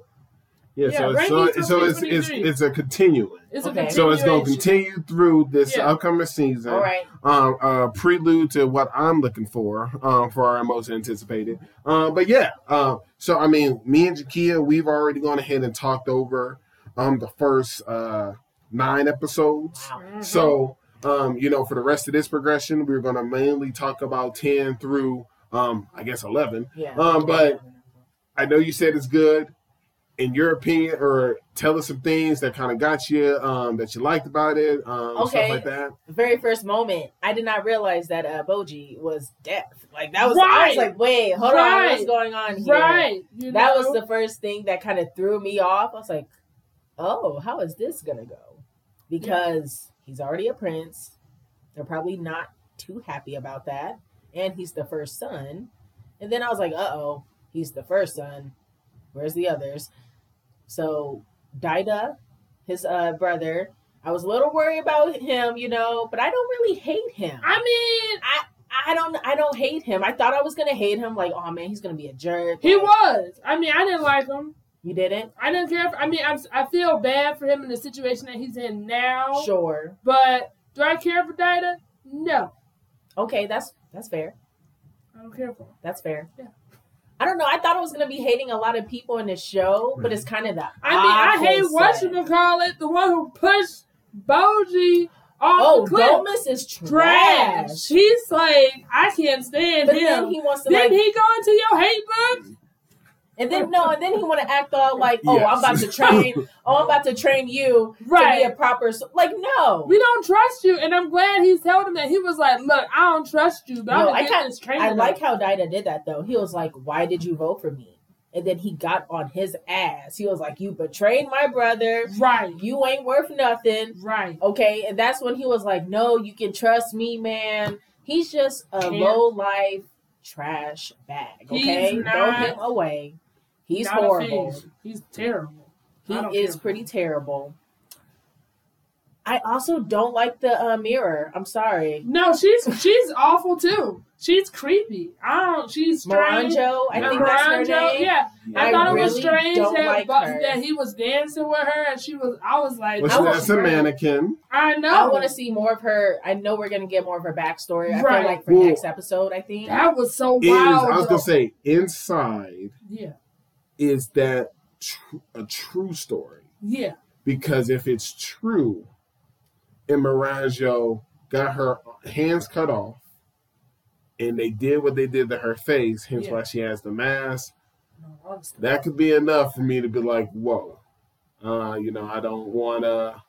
Yeah,
Yeah,
so, it's,
Ranking
so, so it's, it's it's a continuing.
It's
Okay.
a
So it's going to continue through this
Yeah.
upcoming season.
All right.
Um, uh, prelude to what I'm looking for um, for our most anticipated. Um, but yeah, uh, so I mean, me and Jakia, we've already gone ahead and talked over um, the first uh, nine episodes.
Wow.
Mhm.
So, um, you know, for the rest of this progression, we're going to mainly talk about 10 through, um, I guess, 11.
Yeah.
Um, but I know you said it's good. In your opinion, or tell us some things that kind of got you, um, that you liked about it, um,
Okay.
stuff like that.
very first moment, I did not realize that uh, Boji was deaf. Like that was, I was like, wait, hold on, what's going on here?
Right. You
That
know?
was the first thing that kind of threw me off. I was like, oh, how is this gonna go? Because he's already a prince. They're probably not too happy about that, and he's the first son. And then I was like, uh oh, he's the first son. Where's the others? So Daida, his uh, brother, I was a little worried about him, you know, but I don't really hate him.
I mean,
I don't I don't hate him. I thought I was gonna hate him, like, oh man, he's gonna be a jerk.
he
Like,
was. I mean, I didn't like him.
You didn't?
I didn't care. For, I mean, I'm, I feel bad for him in the situation that he's in now.
Sure.
But do I care for Daida? No,
Okay, that's that's fair.
I don't care for him.
That's fair.
Yeah.
I don't know. I thought it was gonna be hating a lot of people in the show, but it's hmm. kind of that.
I mean, I hate what
opposite.
you call it, the one who pushed Boji off
Oh,
the cliff.
Domas is trash.
Trash. He's like, I can't stand
But
him.
then he wants to
Didn't
like,
he go into your hate book?
And then no, and then he want to act all like, oh, I'm about to train, oh, I'm about to train you to
Right.
be a proper. s- Like, no,
We don't trust you, and I'm glad he told him that. He was like, "Look, I don't trust you, but
No,
I'm
I
gonna get
kinda-
this training."
I like how Daida did that though. He was like, "Why did you vote for me?" And then he got on his ass. He was like, "You betrayed my brother.
right,
You ain't worth nothing."
right.
Okay, and that's when he was like, "No, you can trust me, man." He's just a
Can't.
low life trash bag. Okay, throw him away. He's
Not
horrible.
He's terrible.
He is
care.
pretty terrible. I also don't like the uh, mirror. I'm sorry.
No, she's she's awful too. She's creepy. I don't. She's strange.
Miranjo, I
Yeah,
think that's her name.
Yeah, I,
I
thought it was strange that,
like
but, that he was dancing with her, and she was. I was like,
Well,
I
she-
want
that's a mannequin.
I know.
I want to see more of her. I know we're gonna get more of her backstory. I feel like for
Well,
next episode, I think.
That was so
Is
wild.
I was gonna say inside
yeah,
is that tr- a true story?
yeah,
Because if it's true, and Miranjo got her hands cut off, and they did what they did to her face, hence
Yeah.
why she has the mask.
No.
That could be enough for me to be like, whoa, uh, you know, I don't want to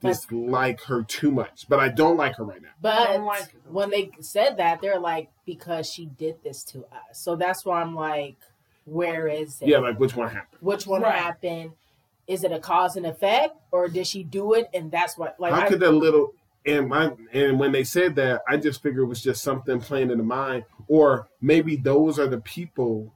dislike her too much, but I don't like her right now.
but
like
when they said that, they're like, because she did this to us. So that's why I'm like, where is it?
Yeah, like which one happened?
Which one
Right.
happened? Is it a cause and effect, or did she do it and that's what? Like,
How
I,
could that little and my and when they said that, I just figured it was just something playing in the mind, or maybe those are the people,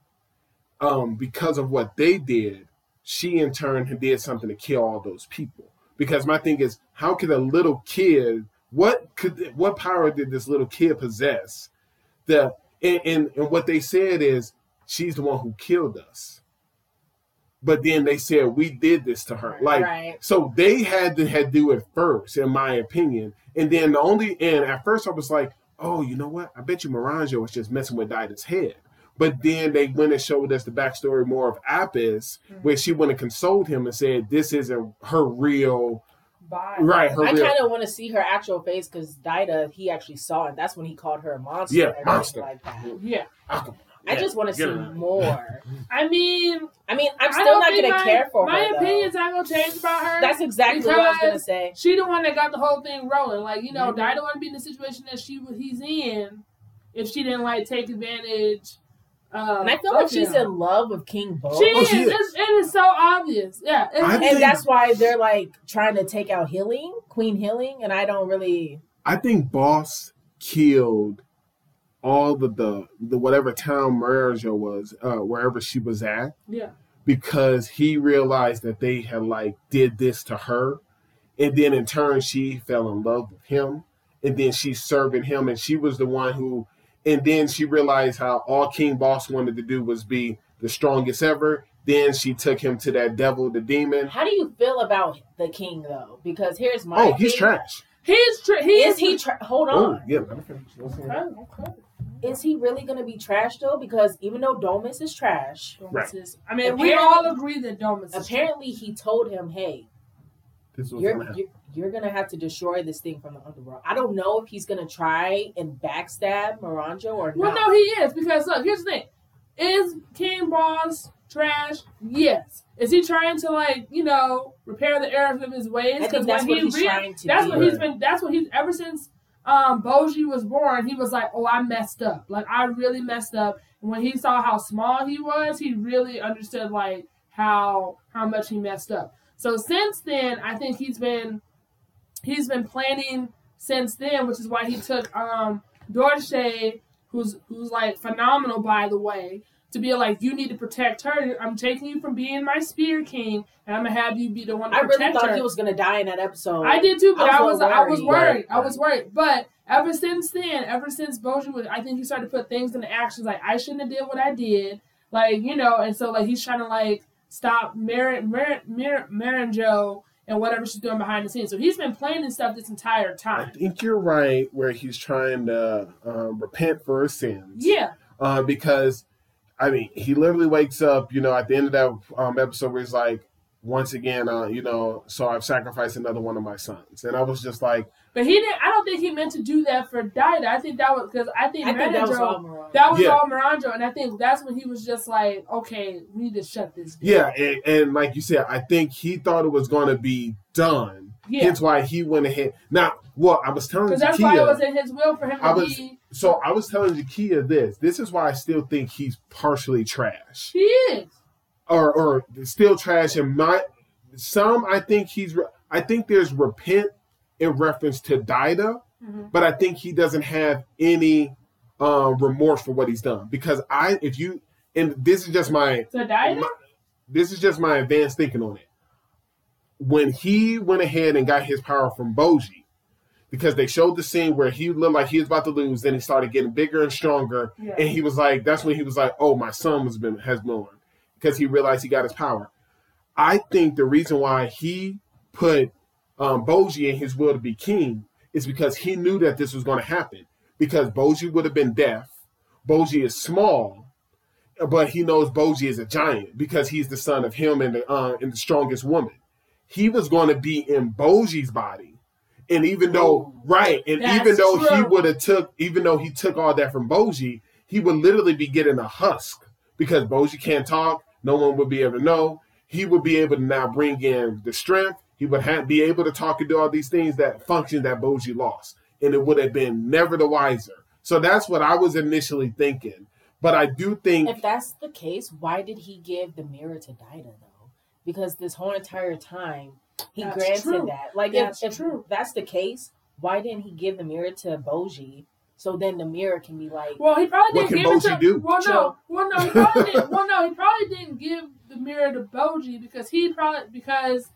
um, because of what they did, she in turn did something to kill all those people. Because my thing is, how could a little kid, what could, what power did this little kid possess? The and and, and what they said is she's the one who killed us. But then they said we did this to her, like.
right?
So they had to had do it first, in my opinion. And then the only and at first I was like, oh, you know what? I bet you Miranjo was just messing with Daida's head. But then they went and showed us the backstory more of Apis, mm-hmm. where she went and consoled him and said this isn't her real
Bye.
right, her
I kind of want to see her actual face because Daida, he actually saw it. That's when he called her a monster.
Yeah, monster.
Like.
Yeah,
Aquaman.
I just want to see
her.
more.
I mean,
I mean, I'm still
don't
gonna
my,
care for
my
her. though.
opinion's not gonna change about her.
That's exactly what I was gonna say.
she the one that got the whole thing rolling. Like you know,
Mhm.
Dinah wouldn't be in the situation that she he's in if she didn't like take advantage. Uh,
And I feel
of
like she's
him.
in love with King Bo.
She
Oh,
is.
she is.
It's, it is so obvious. Yeah.
And
think-
that's why they're like trying to take out Hiling, Queen Hiling, and I don't really.
I think Boss killed all the the, the whatever town Miranjo was, uh, wherever she was at.
yeah.
because he realized that they had like did this to her and then in turn she fell in love with him and then she's serving him and she was the one who and then she realized how all king boss wanted to do was be the strongest ever then she took him to that devil the demon
How do you feel about the King though? Because here's my.
oh he's
thing.
trash
He's tr- he
Is he? Tra- hold
oh
on.
yeah let me finish. Let's see.
Okay, okay.
Is he really gonna be trash though? Because even though Domas is trash,
Domas
Right.
is- I mean, we all agree that Domas is
apparently he told him, "Hey,
this was
you're,
gonna
you're you're gonna have to destroy this thing from the underworld." I don't know if he's gonna try and backstab Miranjo or
Well,
not.
no, he is because look. Here's the thing: is King Boss trash? Yes. Is he trying to like you know repair the errors of his ways?
Think that's
when
what
he
he's
re-
trying to
That's
do.
what he's been. That's what he's ever since um Boji was born. He was like, oh, I messed up. Like I really messed up. And when he saw how small he was, he really understood like how how much he messed up. So since then, I think he's been he's been planning since then, which is why he took um Dorshe, who's who's like phenomenal by the way, to be like, you need to protect her. I'm taking you from being my spear king, and I'm gonna have you be the one to
I
protect
really thought
her.
he was gonna die in that episode.
I did too, but
I
I
was
was
a
I was
worried.
worried.
Right,
I was worried. But ever since then, ever since Bojan was, I think he started to put things into actions. Like I shouldn't have did what I did. Like you know, and so like he's trying to like stop Marin Marin Marin Miranjo and whatever she's doing behind the scenes. So he's been playing this stuff this entire time.
I think you're right where he's trying to um, repent for his sins
Yeah,
uh, because I mean, he literally wakes up, you know, at the end of that um, episode where he's like, once again, uh, you know, so I've sacrificed another one of my sons, and I was just like,
But he didn't. I don't think he meant to do that for Daida. I think that was because I think
I think that was
Manandro-
all Miranda.
that was
Yeah.
all Miranjo, and I think that's when he was just like, okay, we need to shut this. down.
yeah, and, and like you said, I think he thought it was going to be done.
Yeah,
Hence why he went ahead. Now, well, I was telling
because that's why it was in his will for him
I
to
was-
be.
so I was telling Zakia this. This is why I still think he's partially trash.
He is.
or or still trash and my some I think he's I think there's repent in reference to Daida,
Mhm.
but I think he doesn't have any um remorse for what he's done because I if you and this is just my,
So Daida.
my this is just my advanced thinking on it. When he went ahead and got his power from Boji, because they showed the scene where he looked like he was about to lose, then he started getting bigger and stronger,
Yeah.
and he was like, that's when he was like, oh, my son has been has born because he realized he got his power. I think the reason why he put um, Boji in his will to be king is because he knew that this was going to happen. Because Boji would have been deaf. Boji is small, but he knows Boji is a giant because he's the son of him and the uh, and the strongest woman. He was going to be in Boji's body, and even though right, and even though he would have took, even though he took all that from Boji, he would literally be getting a husk because Boji can't talk. No one would be able to know. He would be able to now bring in the strength. He would have, be able to talk and do all these things that function that Boji lost, and it would have been never the wiser. So that's what I was initially thinking. But I do think
If that's the case, why did he give the mirror to though? Because this whole entire time he
That's
granted
true.
that. Like
That's
if, if
true.
that's the case, why didn't he give the mirror to Boji? So then the mirror can be like,
Well, he probably didn't
can
give it to.
do?
Well,
True.
no, well, no, he probably didn't. Well, no, he probably didn't give the mirror to Boji because he probably because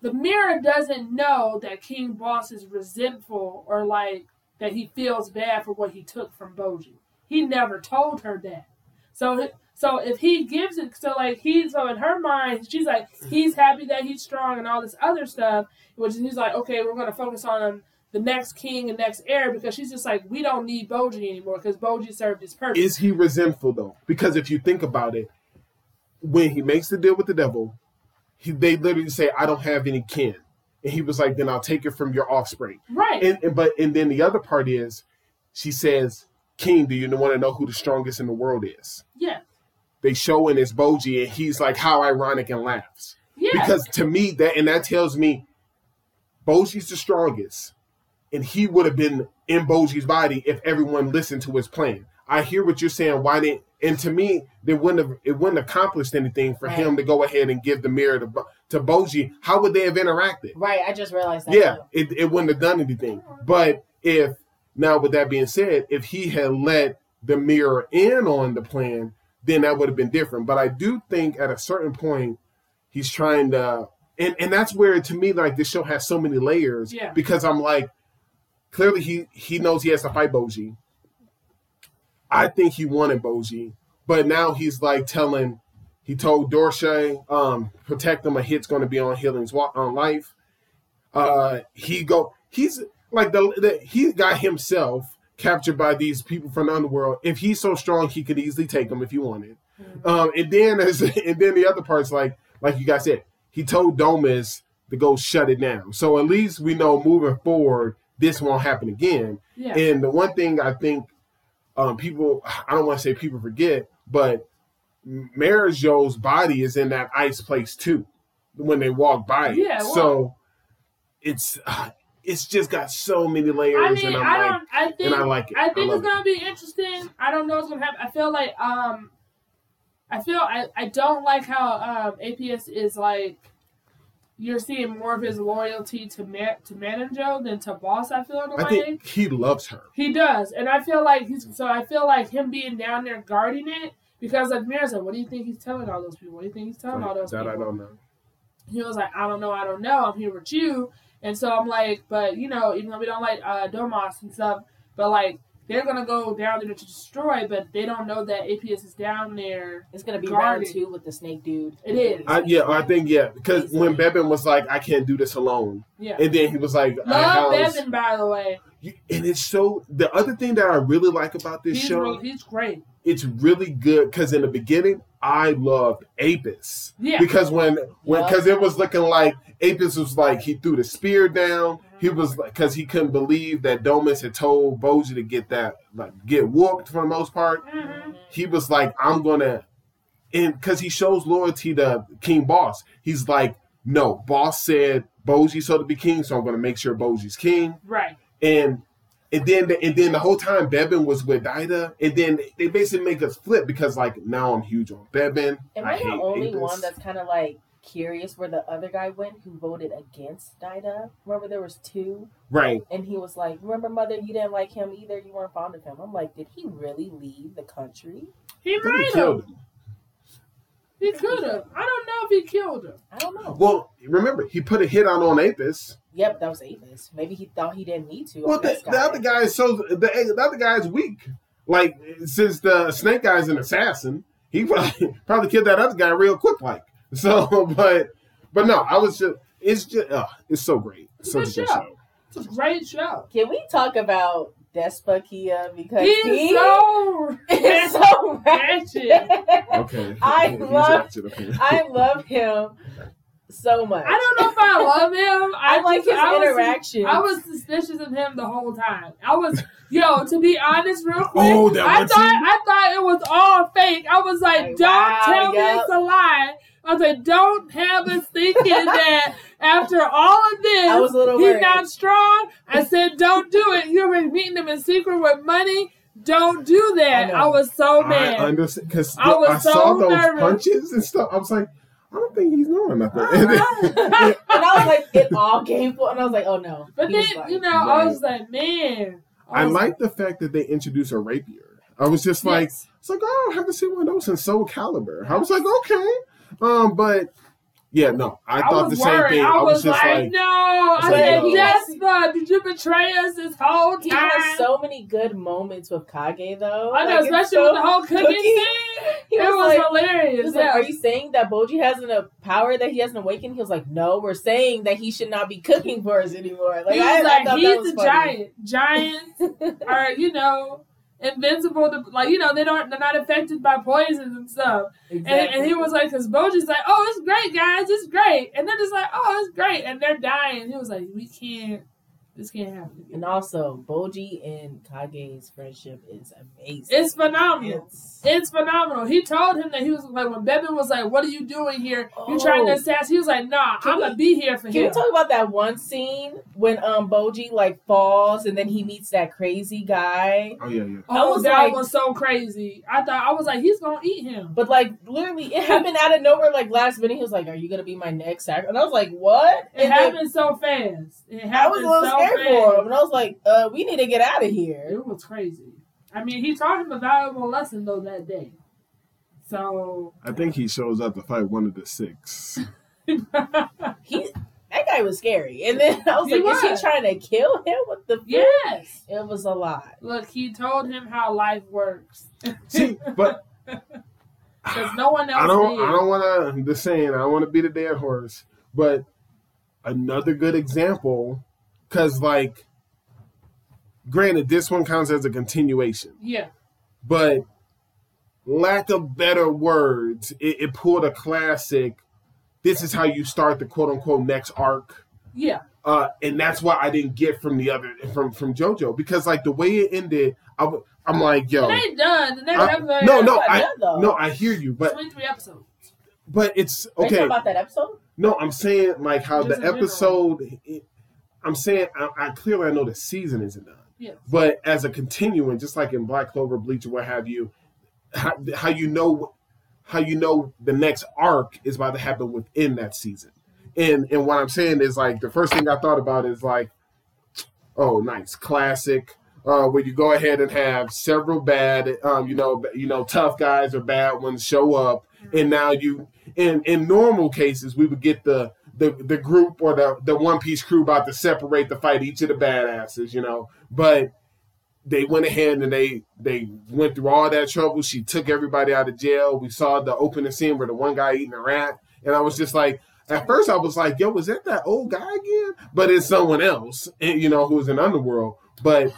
the mirror doesn't know that King Boss is resentful or like that he feels bad for what he took from Boji. He never told her that. So, so if he gives it, so like he's so in her mind, she's like he's happy that he's strong and all this other stuff, which he's like, okay, we're gonna focus on the next king and next heir because she's just like, we don't need Boji anymore because Boji served his purpose.
is he resentful though? Because if you think about it, when he makes the deal with the devil, he, they literally say, "I don't have any kin," and he was like, "Then I'll take it from your offspring."
right.
And, and but and then the other part is, she says, "King, do you want to know who the strongest in the world is?"
yeah.
They show in his Boji, and he's like, "How ironic!" and laughs.
Yeah.
Because to me, that and that tells me, Boji's the strongest, and he would have been in Boji's body if everyone listened to his plan. I hear what you're saying. Why didn't? And to me, they wouldn't have. It wouldn't have accomplished anything for
Right.
him to go ahead and give the mirror to to Boji. How would they have interacted?
right? I just realized that.
Yeah,
too.
it, it wouldn't have done anything. But if now, with that being said, if he had let the mirror in on the plan, then that would have been different. But I do think at a certain point, he's trying to, and and that's where to me, like this show has so many layers.
Yeah.
Because I'm like, clearly he he knows he has to fight Boji. I think he wanted Boji, but now he's like telling. He told Dorshe, um, protect him. A hit's going to be on Hiling's on life uh he go he's like the, the he got himself captured by these people from the underworld. If he's so strong he could easily take them if he wanted. Um and then as and then the other parts like like you guys said he told domas to go shut it down. So at least we know moving forward this won't happen again.
Yeah.
and the one thing i think um people i don't want to say people forget but Miranjo's body is in that ice place too when they walk by it.
Yeah, well-
so it's uh, it's just got so many layers
I mean,
and I'm
I
like.
I think.
and I like it.
I
I
think
love
it's gonna be interesting. I don't know what's gonna happen. I feel like um, I feel I, I don't like how um Apis is like. You're seeing more of his loyalty to Ma- to Miranjo than to Boss. I feel in a
I
way.
think he loves her.
He does, and I feel like he's so. I feel like him being down there guarding it because like Mira said, "What do you think he's telling all those people? What do you think he's telling all those
that
people?"
I don't know.
He was like, "I don't know, I don't know. I'm here with you." And so I'm like, "But you know, even though we don't like uh, Domas and stuff, but like they're gonna go down there to destroy, but they don't know that Apis is down there.
It's gonna be
Guarded.
round two with the snake dude.
It is.
I, yeah, I think yeah because when Bebin was like, I can't do this alone,
Yeah,
and then he was like, I
love
house-
Bebin by the way.
and it's so. The other thing that I really like about this
He's,
show,
real, he's great.
It's really good because in the beginning I loved Apis
Yeah.
because when when
Yeah.
because it was looking like Apis was like he threw the spear down. He was like because he couldn't believe that Domas had told Boji to get that like get whooped for the most part.
Mhm.
He was like, I'm gonna, and because he shows loyalty to King Boss, he's like, no, Boss said Boji's so to be king, so I'm gonna make sure Boji's king
Right.
and and then the, and then the whole time Bebin was with Ida, and then they basically make us flip because like now I'm huge on Bebin.
Am
I
I the only
Apis.
one that's kind of like curious where the other guy went who voted against Daida? Remember there was two,
right?
and he was like, "Remember, mother, you didn't like him either. You weren't fond of him." I'm like, did he really leave the country?
He
I think he
might have.
him.
He could have. I don't know if he killed him.
I don't know.
Well, remember he put a hit out on Apis.
Yep, that was Apis. Maybe he thought he didn't need to.
Well,
on
the, the
guy.
other guy is so the, the other guy's weak. Like since the Snake guy's an assassin, he probably probably killed that other guy real quick. Like so, but but no, I was just it's just uh, it's so great.
It's
Such
a
a
good
good
show.
show.
It's a great show.
Can we talk about Despakia because
He's
he
so
is so
ratchet.
Okay,
I
He's
love-
ratchet, okay.
I love him so much.
I don't know if I love him.
I,
I,
like
just,
his
I was-
interaction.
I was suspicious of him the whole time. I was, yo, to be honest, real quick,
Oh, that
I thought
scene?
I thought it was all fake. I was like,
Like,
don't
wow,
tell me it's a lie. I was like, don't have us thinking that after all of this,
I was a little
he's
worried.
not strong. I said, don't do it. You've been meeting him in secret with money. Don't do that.
I
I, was so
I
mad.
understand because
I was
I
so
saw those
nervous.
punches and stuff. I was like, I don't think he's doing nothing.
Uh-huh.
And
I was like, it all came full, and I was like, oh no.
but
He
then,
like,
you know, I was like, man.
I
was
like the fact that they introduced a rapier. I was just like,
yes.
it's like, oh, I haven't seen one of those in Soul Calibur. I was like, okay, um, but yeah, no, I,
I
thought
was
the same
worried.
thing.
I was,
just
like,
like,
no. I
It's
said,
like,
Despa, did you betray us this whole
He
time?
has so many good moments with Kage though.
I know,
Like,
especially
so-
with the whole cooking
cooking.
scene.
He
it
was
was,
like-
hilarious.
Was
yeah.
like, "Are you saying that Boji hasn't a power that he hasn't awakened?" He was like, "No, we're saying that he should not be cooking for us anymore." Like
he
I,
was
I
like,
thought that
he's a
funny.
giant. Giants are, you know, invincible. To, like, you know, they don't, they're not affected by poisons and stuff. And, and he was like, because Boji's like, oh, it's great, guys, it's great. And they're just like, oh, it's great. And they're dying. He was like, we can't, this can't happen.
and also Boji and Kage's friendship is amazing.
It's phenomenal.
It's-
It's phenomenal. He told him that he was like when Bebin was like, "What are you doing here? You trying to
Oh.
assassinate?" He was like, "Nah,
Can
I'm
we-
gonna be here for him.
Can we talk about that one scene when um Boji like falls and then he meets that crazy guy?
oh yeah, yeah.
I
oh,
was
that
like-
was so crazy. I thought I was like, he's gonna eat him.
But like literally, it happened out of nowhere. Like last minute, he was like, "Are you gonna be my next actor?" And I was like, "What?"
It
And then
happened so fast. It
I was a little
so
scared
fast.
for him, and I was like, "Uh, we need to get out of here."
It was crazy. I mean, he taught him a valuable lesson though that day. So
I think he shows up to fight one of the six.
He that guy was scary, and then I was
He
like, "Is
was.
he trying to kill him with the?"
yes,
It was a lot.
look, he told him how life works
See, but
because no one else
I don't.
did.
I don't want to. The saying. I don't want to be the dead horse. But another good example, because like, granted, this one counts as a continuation,
yeah,
but lack of better words, it, it pulled a classic. This is how you start the quote unquote next arc.
yeah.
uh, and that's what I didn't get from the other from from JoJo because like the way it ended, I, w- I'm like, yo,
It ain't done. The next
I-
episode.
no, no, I
done, though.
no, I hear you, but
twenty-three episodes.
but it's
Are you talking
okay.
about that episode?
No, I'm saying like how
Just
the episode. It, I'm saying I, I clearly I know the season isn't done,
Yes.
but as a continuing, just like in Black Clover, Bleach, or what have you, how, how you know how you know the next arc is about to happen within that season. And and what I'm saying is like the first thing I thought about is like, oh, nice classic. Uh, where you go ahead and have several bad, um, you know, you know, tough guys or bad ones show up, and now you, in in normal cases, we would get the the the group or the the One Piece crew about to separate to fight each of the badasses, you know, but they went ahead and they they went through all that trouble. She took everybody out of jail. We saw the opening scene where the one guy eating a rat, and I was just like, at first I was like, yo, was that that old guy again? But it's someone else, and, you know, who's in Underworld. but.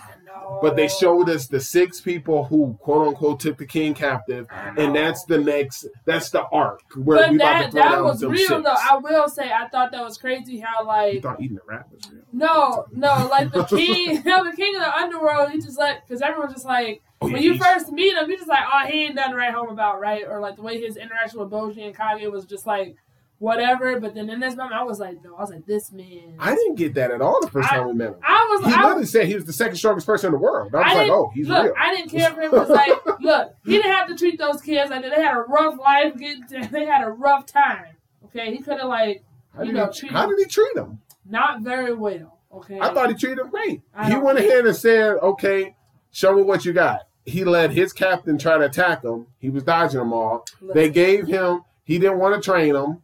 But they showed us the six people who quote unquote took the king captive, and that's the next that's the arc where
But
we about to throw
that
down
was
some
real
six.
though. I will say I thought that was crazy how
you
like
thought eating a rat was real?
no no like the king no the king of the underworld he just like because everyone's just like
Oh, yeah,
when you first meet him you just like oh he ain't nothing right home about right or like the way his interaction with Boji and Kage was just like whatever. But then in this moment I was like no I was like this man
I didn't get that at all the first
I-
time we met him.
I was
He
I,
literally said he was the second strongest person in the world. I was
I
like, oh, he's
look,
real.
I didn't care for him because, like, look, he didn't have to treat those kids like that. They had a rough life. Getting they had a rough time. Okay, he could have like
How
you
did,
know
he,
treat
how did he treat him?
not very well. Okay,
I thought he treated him great. He went ahead and said, okay, show me what you got. He let his captain try to attack him. He was dodging them all. They gave him, he didn't want to train him.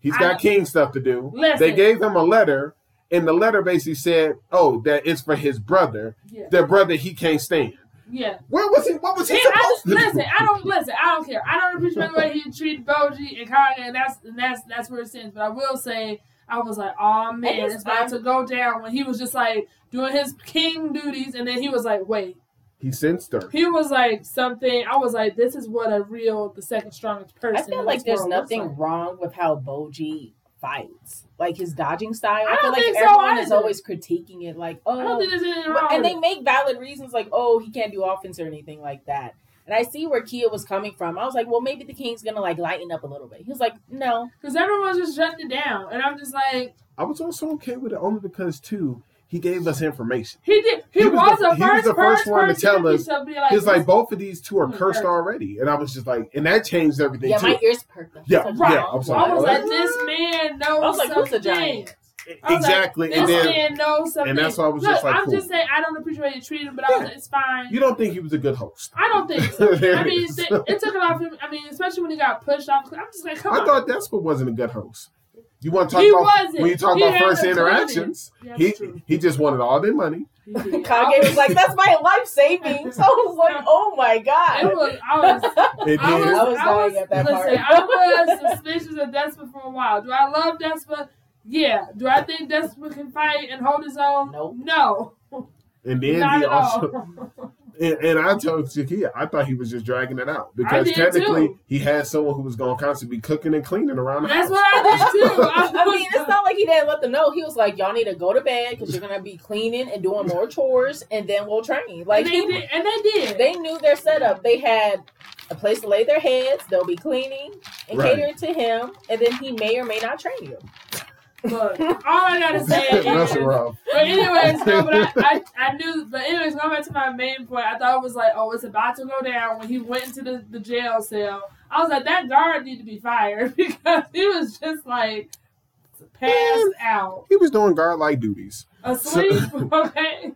He's
I-
got king stuff to do.
Listen.
They gave him a letter, and the letter basically said, oh, that it's for his brother.
yeah,
The brother he can't stand.
yeah.
Where was he? What was he
See, I
supposed
just,
to do?
listen, I don't listen. I don't care. I don't appreciate the way he treated Boji and Kage, and that's and that's that's where it stands. But I will say, I was like, oh man, it's about to go down when he was just like doing his king duties, and then he was like, wait,
He sensed her.
he was like something. I was like, this is what a real, the second strongest person.
I feel
in
like
this
there's nothing
like.
wrong with how Boji fights, like his dodging style.
I
I, feel
don't
like
think so
everyone is always critiquing it, like,
I don't
oh,
think there's oh,
anything
wrong.
and they make valid reasons like, oh, he can't do offense or anything like that. And I see where Kia was coming from. I was like, well, maybe the king's gonna like lighten up a little bit. He was like, no,
because everyone's just shutting it down, and I'm just like,
I was also okay with it only because, too, he gave us information.
he did. He,
He was
was,
the-
the,
he was
first,
the first
first
one to tell us-
like,
He's like, both of these two are cursed
cursed.
already. And I was just like, and that changed everything,
yeah,
too.
my ears perked up.
Yeah,
I
Right.
yeah, I'm sorry.
I was
What?
like, this man knows
I was like, who's the
something.
giant?
I was like,
Exactly.
this
and then
man knows something.
and that's why I was
Look,
just like,
I'm
cool.
just saying, I don't appreciate you treating him, but I was like, it's fine.
you don't think he was a good host.
I don't think so. I mean,
is.
th- it took it off him. I mean, especially when he got pushed off. I'm just like, come
I
on.
thought Despa wasn't a good host. You want to talk
He
about
wasn't.
when you talk
He
about first interactions?
Yeah,
He
true.
he just wanted all their money.
He.
Kage was like, that's my life savings. I was like, oh my
It
god.
was. I was.
It
I was,
did.
I was
I was,
at that
listen,
part.
I was suspicious of Despa for a while. Do I love Despa? Yeah. Do I think Despa can fight and hold his own?
Nope.
No.
And then
Not
he
at
also
all.
And, and I told Shakia, I thought he was just dragging it out because technically
too.
he had someone who was going to constantly be cooking and cleaning around the
That's
house.
what I did too. I,
I mean, it's not like he didn't let them know. He was like, y'all need to go to bed because you're gonna be cleaning and doing more chores, and then we'll train. Like
and they
he,
did. And they did.
they knew their setup. They had a place to lay their heads. They'll be cleaning and
Right.
catering to him, and then he may or may not train you.
Look, all I gotta say is. But anyways, no, but I, I, I knew. But anyways, going back to my main point, I thought it was like, oh, it's about to go down when he went into the, the jail cell. I was like, that guard need to be fired because he was just like passed out,
He was doing guard like duties.
asleep. okay,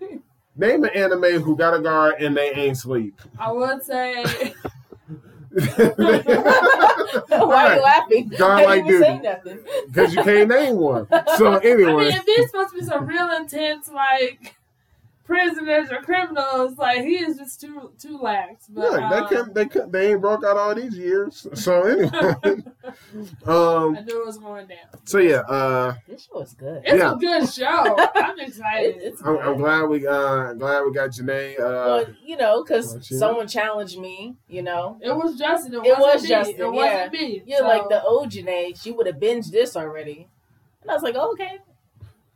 Name an anime who got a guard and they ain't sleep.
I would say
Why are you laughing?
God
I
like
didn't even say nothing.
Because you can't name one. So anyway.
I
anyway,
mean, if these supposed to be some real intense like prisoners or criminals, like he is just too too lax. But
look, they
um,
can they can't. they ain't broke out all these years. So anyway, um,
I knew it was going down.
so yeah, uh,
This show is good.
It's
Yeah.
a good show. I'm excited.
It- it's
I'm, I'm glad we uh glad we got Janae. Uh,
Well, you know, because someone challenged me, you know.
It was Justin. It,
It
wasn't me.
Justin,
It
yeah.
wasn't me.
You're
So,
like the old Janae. She would have binged this already. And I was like, oh, okay.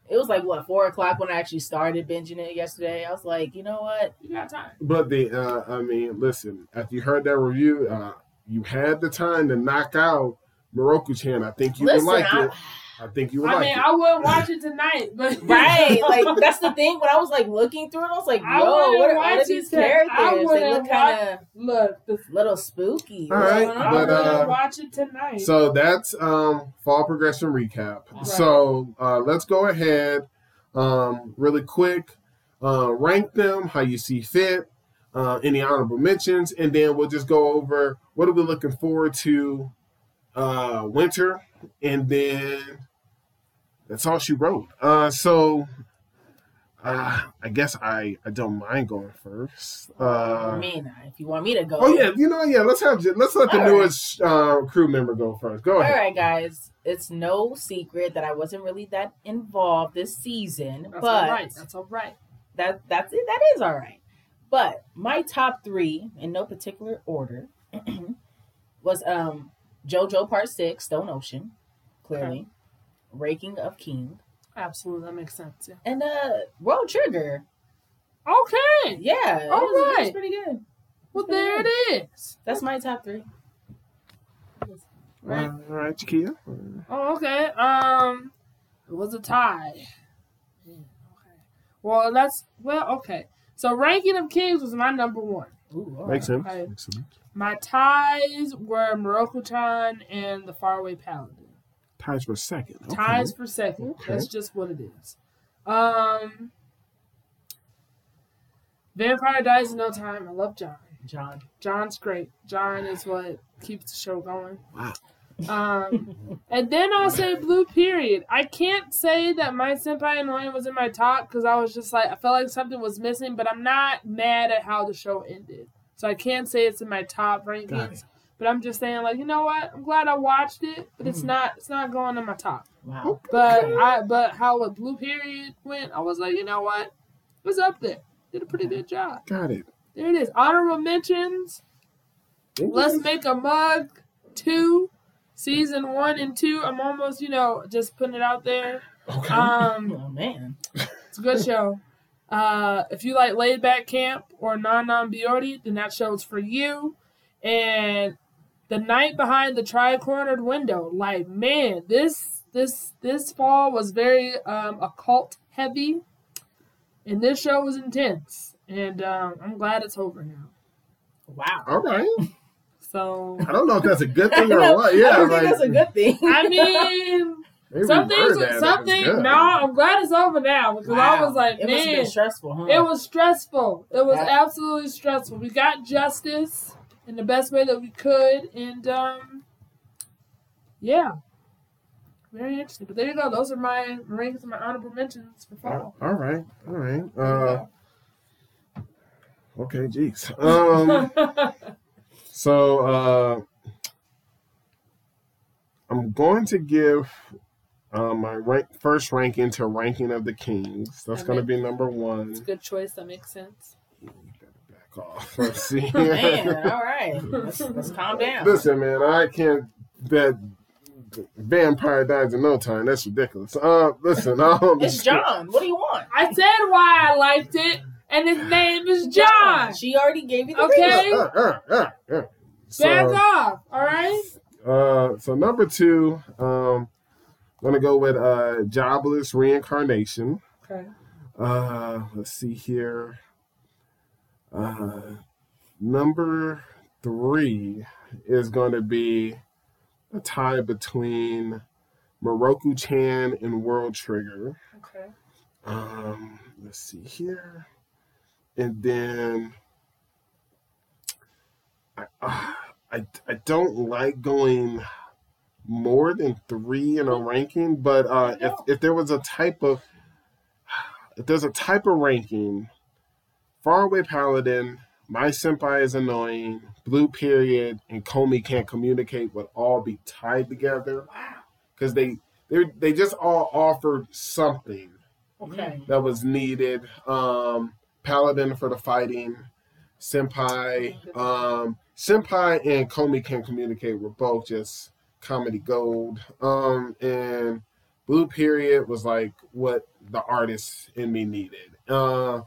It was like, what, 4 o'clock when I actually started binging it yesterday. I was like, you know what?
You got time.
but the uh, I mean, listen, after you heard that review, uh, you had the time to knock out Mieruko Chan. I think you
Listen,
would like
I-
it. I think you would
I
like
mean,
it.
I wouldn't watch it tonight, but
Right, like that's the thing. When I was like looking through it, I was like,
I
"Yo, what are
watch
all of these
to- I
characters? They look kind of
look. The,
little spooky."
All right,
I
but,
wouldn't
uh,
watch it tonight.
So that's um, fall progression recap.
Right.
So uh, let's go ahead, um, really quick, uh, rank them how you see fit, uh, any honorable mentions, and then we'll just go over what are we looking forward to uh, winter, and then that's all she wrote. Uh, so uh, I guess I I don't mind going first.
I
Uh,
mean, if you want me to go,
oh yeah, you know yeah. Let's have let's let the
All right.
newest uh, crew member go first. Go ahead.
right, guys. It's no secret that I wasn't really that involved this season,
that's
but
all right. That's all right.
that that's it. That is all right. But my top three, in no particular order, was um JoJo Part Six, Stone Ocean, clearly, Ranking of King,
Absolutely, that makes sense. Yeah.
and uh World Trigger.
Okay.
Yeah, it
All
was, it was
right.
pretty good.
Well, there it is.
That's my top three.
Right.
All right, Chiquilla.
Oh, okay. Um, it was a tie. Yeah, okay. Well, that's well, okay. So, ranking of kings was my number one.
Ooh,
Makes
right.
sense.
Okay.
Makes sense.
My ties were Mieruko-chan and the Faraway Paladin.
Ties for second. Okay.
Ties for second.
Okay.
That's just what it is. Um, Vampire Dies in No Time. I love John.
John.
John's great. John is what keeps the show going.
Wow.
Um, and then I'll say Blue Period. I can't say that my Senpai Annoying was in my top because I was just like, I felt like something was missing, but I'm not mad at how the show ended. So I can't say it's in my top
Got
rankings. But I'm just saying, like, you know what? I'm glad I watched it, but it's
Mhm.
not it's not going in my top.
Wow.
But I but how a Blue Period went, I was like, you know what? It was up there. Did a pretty good job.
Got it.
There it is. Honorable mentions. Let's make a mug two, season one and two. I'm almost, you know, just putting it out there.
Okay.
Um,
Oh man.
it's a good show. Uh, if you like laid back camp or Non Non Biyori, then that show's for you. And the night behind the tri cornered window, like man, this this this fall was very um occult heavy, and this show was intense. And um, I'm glad it's over now.
Wow.
All right.
So
I don't know if that's a good thing or
know-
what.
I
Yeah,
don't think
like,
that's a good thing.
I mean.
maybe
Some
we
things,
heard that, that
some things. No, I'm glad it's over now because I was like, man,
it must have
man,
been stressful, huh?
it was stressful. It was
That-
absolutely stressful. We got justice in the best way that we could, and um, yeah, very interesting. But there you go. Those are my rankings and my honorable mentions for fall.
All right. All right. Uh, okay. Jeez. Um. So uh, I'm going to give uh, my rank, first ranking to ranking of the kings. That's going to be number one.
it's a good choice. That makes sense.
You off. Let's see.
Man, all right. Let's, let's calm down.
Listen, man, I can't bet vampire dies in no time. That's ridiculous. Uh, listen, um,
It's John. What do you want?
I said why I liked it, and his name is John.
She already gave you the
Okay.
reason.
Uh, uh, uh, uh.
Back off. All right.
uh, so number two, um, I'm gonna go with uh, jobless reincarnation.
Okay.
Uh, let's see here. Uh, number three is going to be a tie between Mieruko Chan and World Trigger.
Okay.
Um, let's see here, and then I, uh, I I don't like going more than three in a ranking, but uh, if if there was a type of if there's a type of ranking, Faraway Paladin, My Senpai is Annoying, Blue Period, and Komi Can't Communicate would all be tied together because they they they just all offered something
Okay.
that was needed. Um, Paladin for the fighting, Senpai, um, Senpai and Komi Can Communicate were both just comedy gold. Um, and Blue Period was like what the artist in me needed. Uh,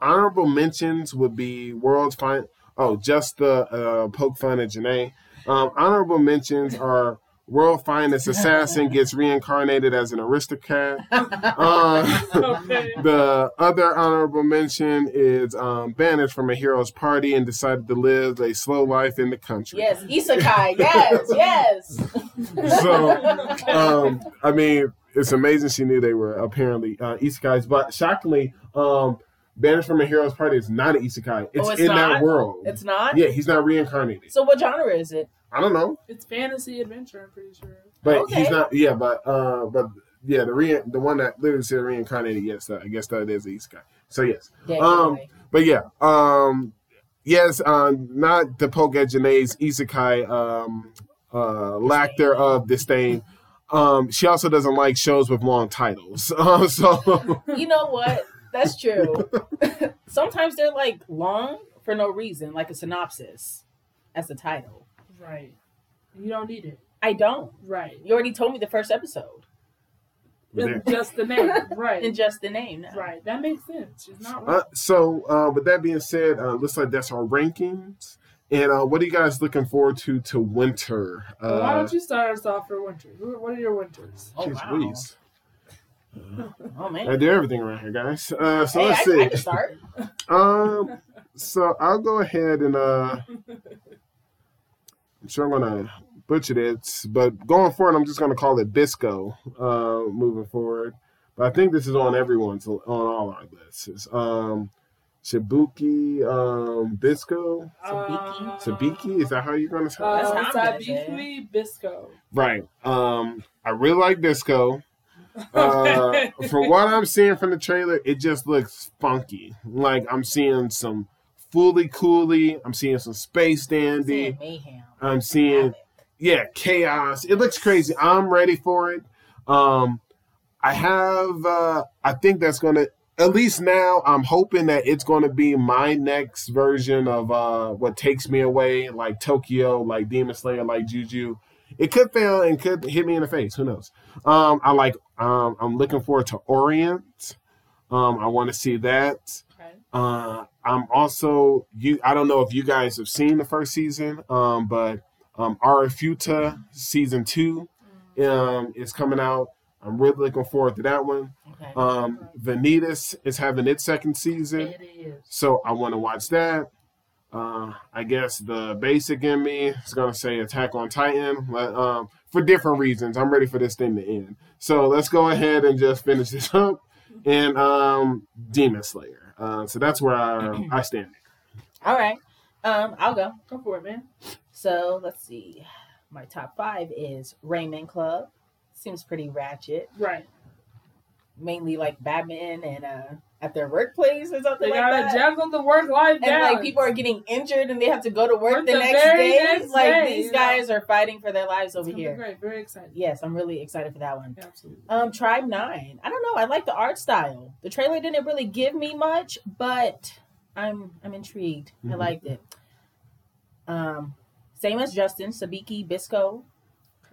honorable mentions would be World's Fine. Oh, just the uh, poke fun at Janae. Um, honorable mentions are World Finest Assassin gets reincarnated as an aristocrat. Uh,
Okay.
the other honorable mention is um, banished from a hero's party and decided to live a slow life in the country.
Yes, Isekai. Yes, yes.
So, um, I mean, it's amazing she knew they were apparently uh, isekais, but shockingly, um, banished from a hero's party is not an isekai. It's,
Oh, it's
in
not?
that world.
it's not.
yeah, he's not reincarnated.
So what genre is it?
I don't know,
It's fantasy adventure. I'm pretty sure.
but
Okay.
he's not. Yeah, but uh, but yeah, the re- the one that literally said reincarnated. Yes, uh, I guess that is an isekai. So yes.
Yeah,
Um,
anyway.
But yeah, um, yes, um, not the poke at isekai um, uh, lack thereof disdain. Um, she also doesn't like shows with long titles. Uh, so
you know what? That's true. Sometimes they're like long for no reason, like a synopsis as the title.
Right. You don't need it.
I don't.
Right.
You already told me the first episode
In just the name. Right.
in just the name. now.
Right. That makes sense. She's not wrong.
Uh, so, uh, with that being said, uh, looks like that's our rankings. And uh, what are you guys looking forward to to winter? Uh,
Well, why don't you start us off for winter? What are your winters?
Oh,
jeez
wow.
Louise.
Oh man.
I do everything around here, guys. Uh, so
hey,
let's
I,
see.
I can start.
Um, so I'll go ahead and uh, I'm sure I'm gonna butcher it, but going forward, I'm just gonna call it Bisco. Uh, moving forward, but I think this is on everyone's on all our lists. It's, um, Shibuki, um, Bisco,
Uh,
Sabiki. Is that how you're gonna say? it?
Uh,
That's how I'm gonna say
Sabiki Bisco.
Right. Um, I really like Bisco. Uh, from what I'm seeing from the trailer, it just looks funky. Like I'm seeing some Fooly Cooly. I'm seeing some space dandy.
Saying mayhem.
I'm seeing yeah chaos. It looks crazy. I'm ready for it. Um, I have. Uh, I think that's gonna. At least now, I'm hoping that it's going to be my next version of uh, what takes me away, like Tokyo, like Demon Slayer, like Juju. It could fail and could hit me in the face. Who knows? Um, I like. Um, I'm looking forward to Orient. Um, I want to see that.
Okay.
Uh, I'm also you. I don't know if you guys have seen the first season, um, but um, Arifureta season two um, is coming out. I'm really looking forward to that one.
Okay.
Um, Vanitas is having its second season,
It
so I want to watch that. Uh, I guess the basic in me is gonna say Attack on Titan, but um, for different reasons. I'm ready for this thing to end. So let's go ahead and just finish this up. And um, Demon Slayer. Uh, so that's where I, I stand.
All right. Um, I'll go.
Go for it, man.
So let's see. My top five is Ryman Club. Seems pretty ratchet.
Right.
Mainly like Batman and uh at their workplace or something
They
like
gotta
that.
juggle the work life
and like people are getting injured and they have to go to work,
Work
the,
the
next day.
next
like
day,
these
you know.
guys are fighting for their lives over here.
Great. Very excited.
Yes, I'm really excited for that one.
Absolutely.
Um, Tribe Nine. I don't know. I like the art style. The trailer didn't really give me much, but I'm I'm intrigued. I
Mhm.
liked it. Um, same as Justin, Sabiki, Bisco,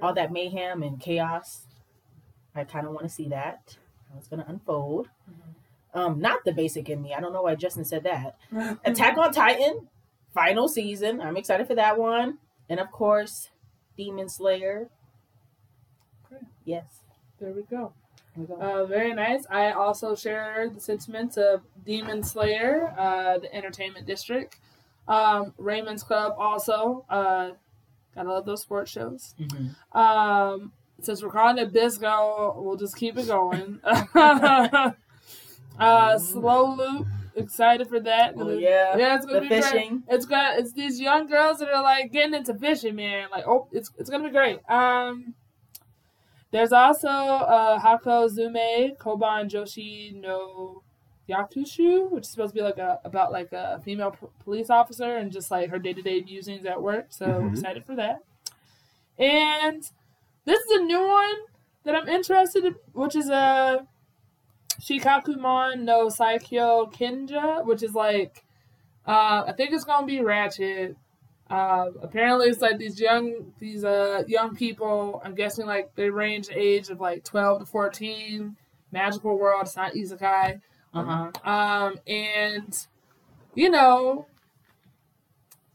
all that mayhem and chaos. I kind of want to see that. How it's gonna unfold. Um, not the basic in me. I don't know why Justin said that. Attack on Titan, final season. I'm excited for that one. And of course, Demon Slayer.
Okay.
Yes.
There we go.
Here we go.
Uh, very nice. I also share the sentiments of Demon Slayer, uh, the Entertainment District, um, Ryman's Club. Also, uh, gotta love those sports shows.
Mhm.
Um, since we're calling it Bisco, we'll just keep it going. uh, Slow Loop, excited for that.
Oh, yeah.
yeah, it's gonna
The
be great. It's got it's these young girls that are like getting into fishing, man. Like, oh, it's it's gonna be great. Um, there's also uh Hako Zume Koban Joshi no Gyakushu, which is supposed to be like a about like a female p- police officer and just like her day to day musings at work. So
Mhm.
excited for that. And this is a new one that I'm interested in, which is a Shikkakumon no Saikyou Kenja, which is like uh, I think it's gonna be Ratchet. Uh, apparently, it's like these young these uh young people. I'm guessing like they range age of like 12 to 14. Magical world. It's not isekai.
Uh-huh.
Um, and you know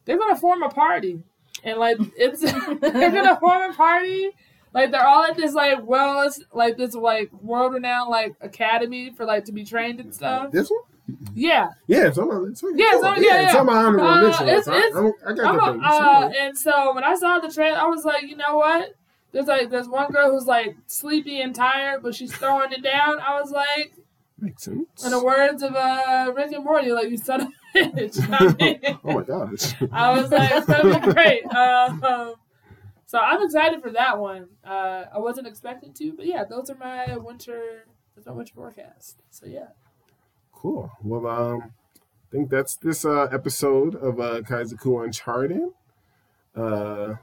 they're gonna form a party, and like it's they're gonna form a party. Like they're all at this like well, like this like world renowned like academy for like to be trained and stuff.
This one?
Yeah,
Yeah, it's on my it's on,
Yeah, it's on- yeah,
it's
yeah.
on my honorable
Uh,
mention.
it's- it's-
I, I got the
uh, and so when I saw the trailer, I was like, you know what? There's like there's one girl who's like sleepy and tired, but she's throwing it down. I was like,
Makes sense.
in the words of uh, Rick and Morty, like you son of a bitch. I, mean,
Oh my gosh.
I was like, it's gonna be great. Um, so I'm excited for that one. Uh, I wasn't expecting to, but yeah, those are my winter. That's my winter forecast. So yeah,
Cool. Well, um, I think that's this uh, episode of uh, Kaizoku Uncharted. Uh,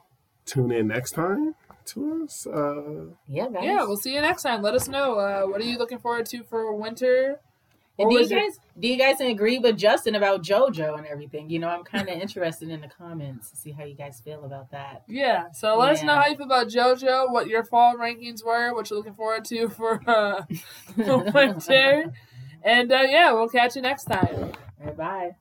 tune in next time to us. Uh,
Yeah, guys.
yeah. We'll see you next time. Let us know. Uh, what are you looking forward to for winter?
And do you guys do you guys agree with Justin about JoJo and everything? You know, I'm kind of interested in the comments to see how you guys feel about that.
Yeah, so let us know
Yeah.
how you feel about JoJo, what your fall rankings were, what you're looking forward to for uh, winter. And uh, yeah, we'll catch you next time.
Right, bye.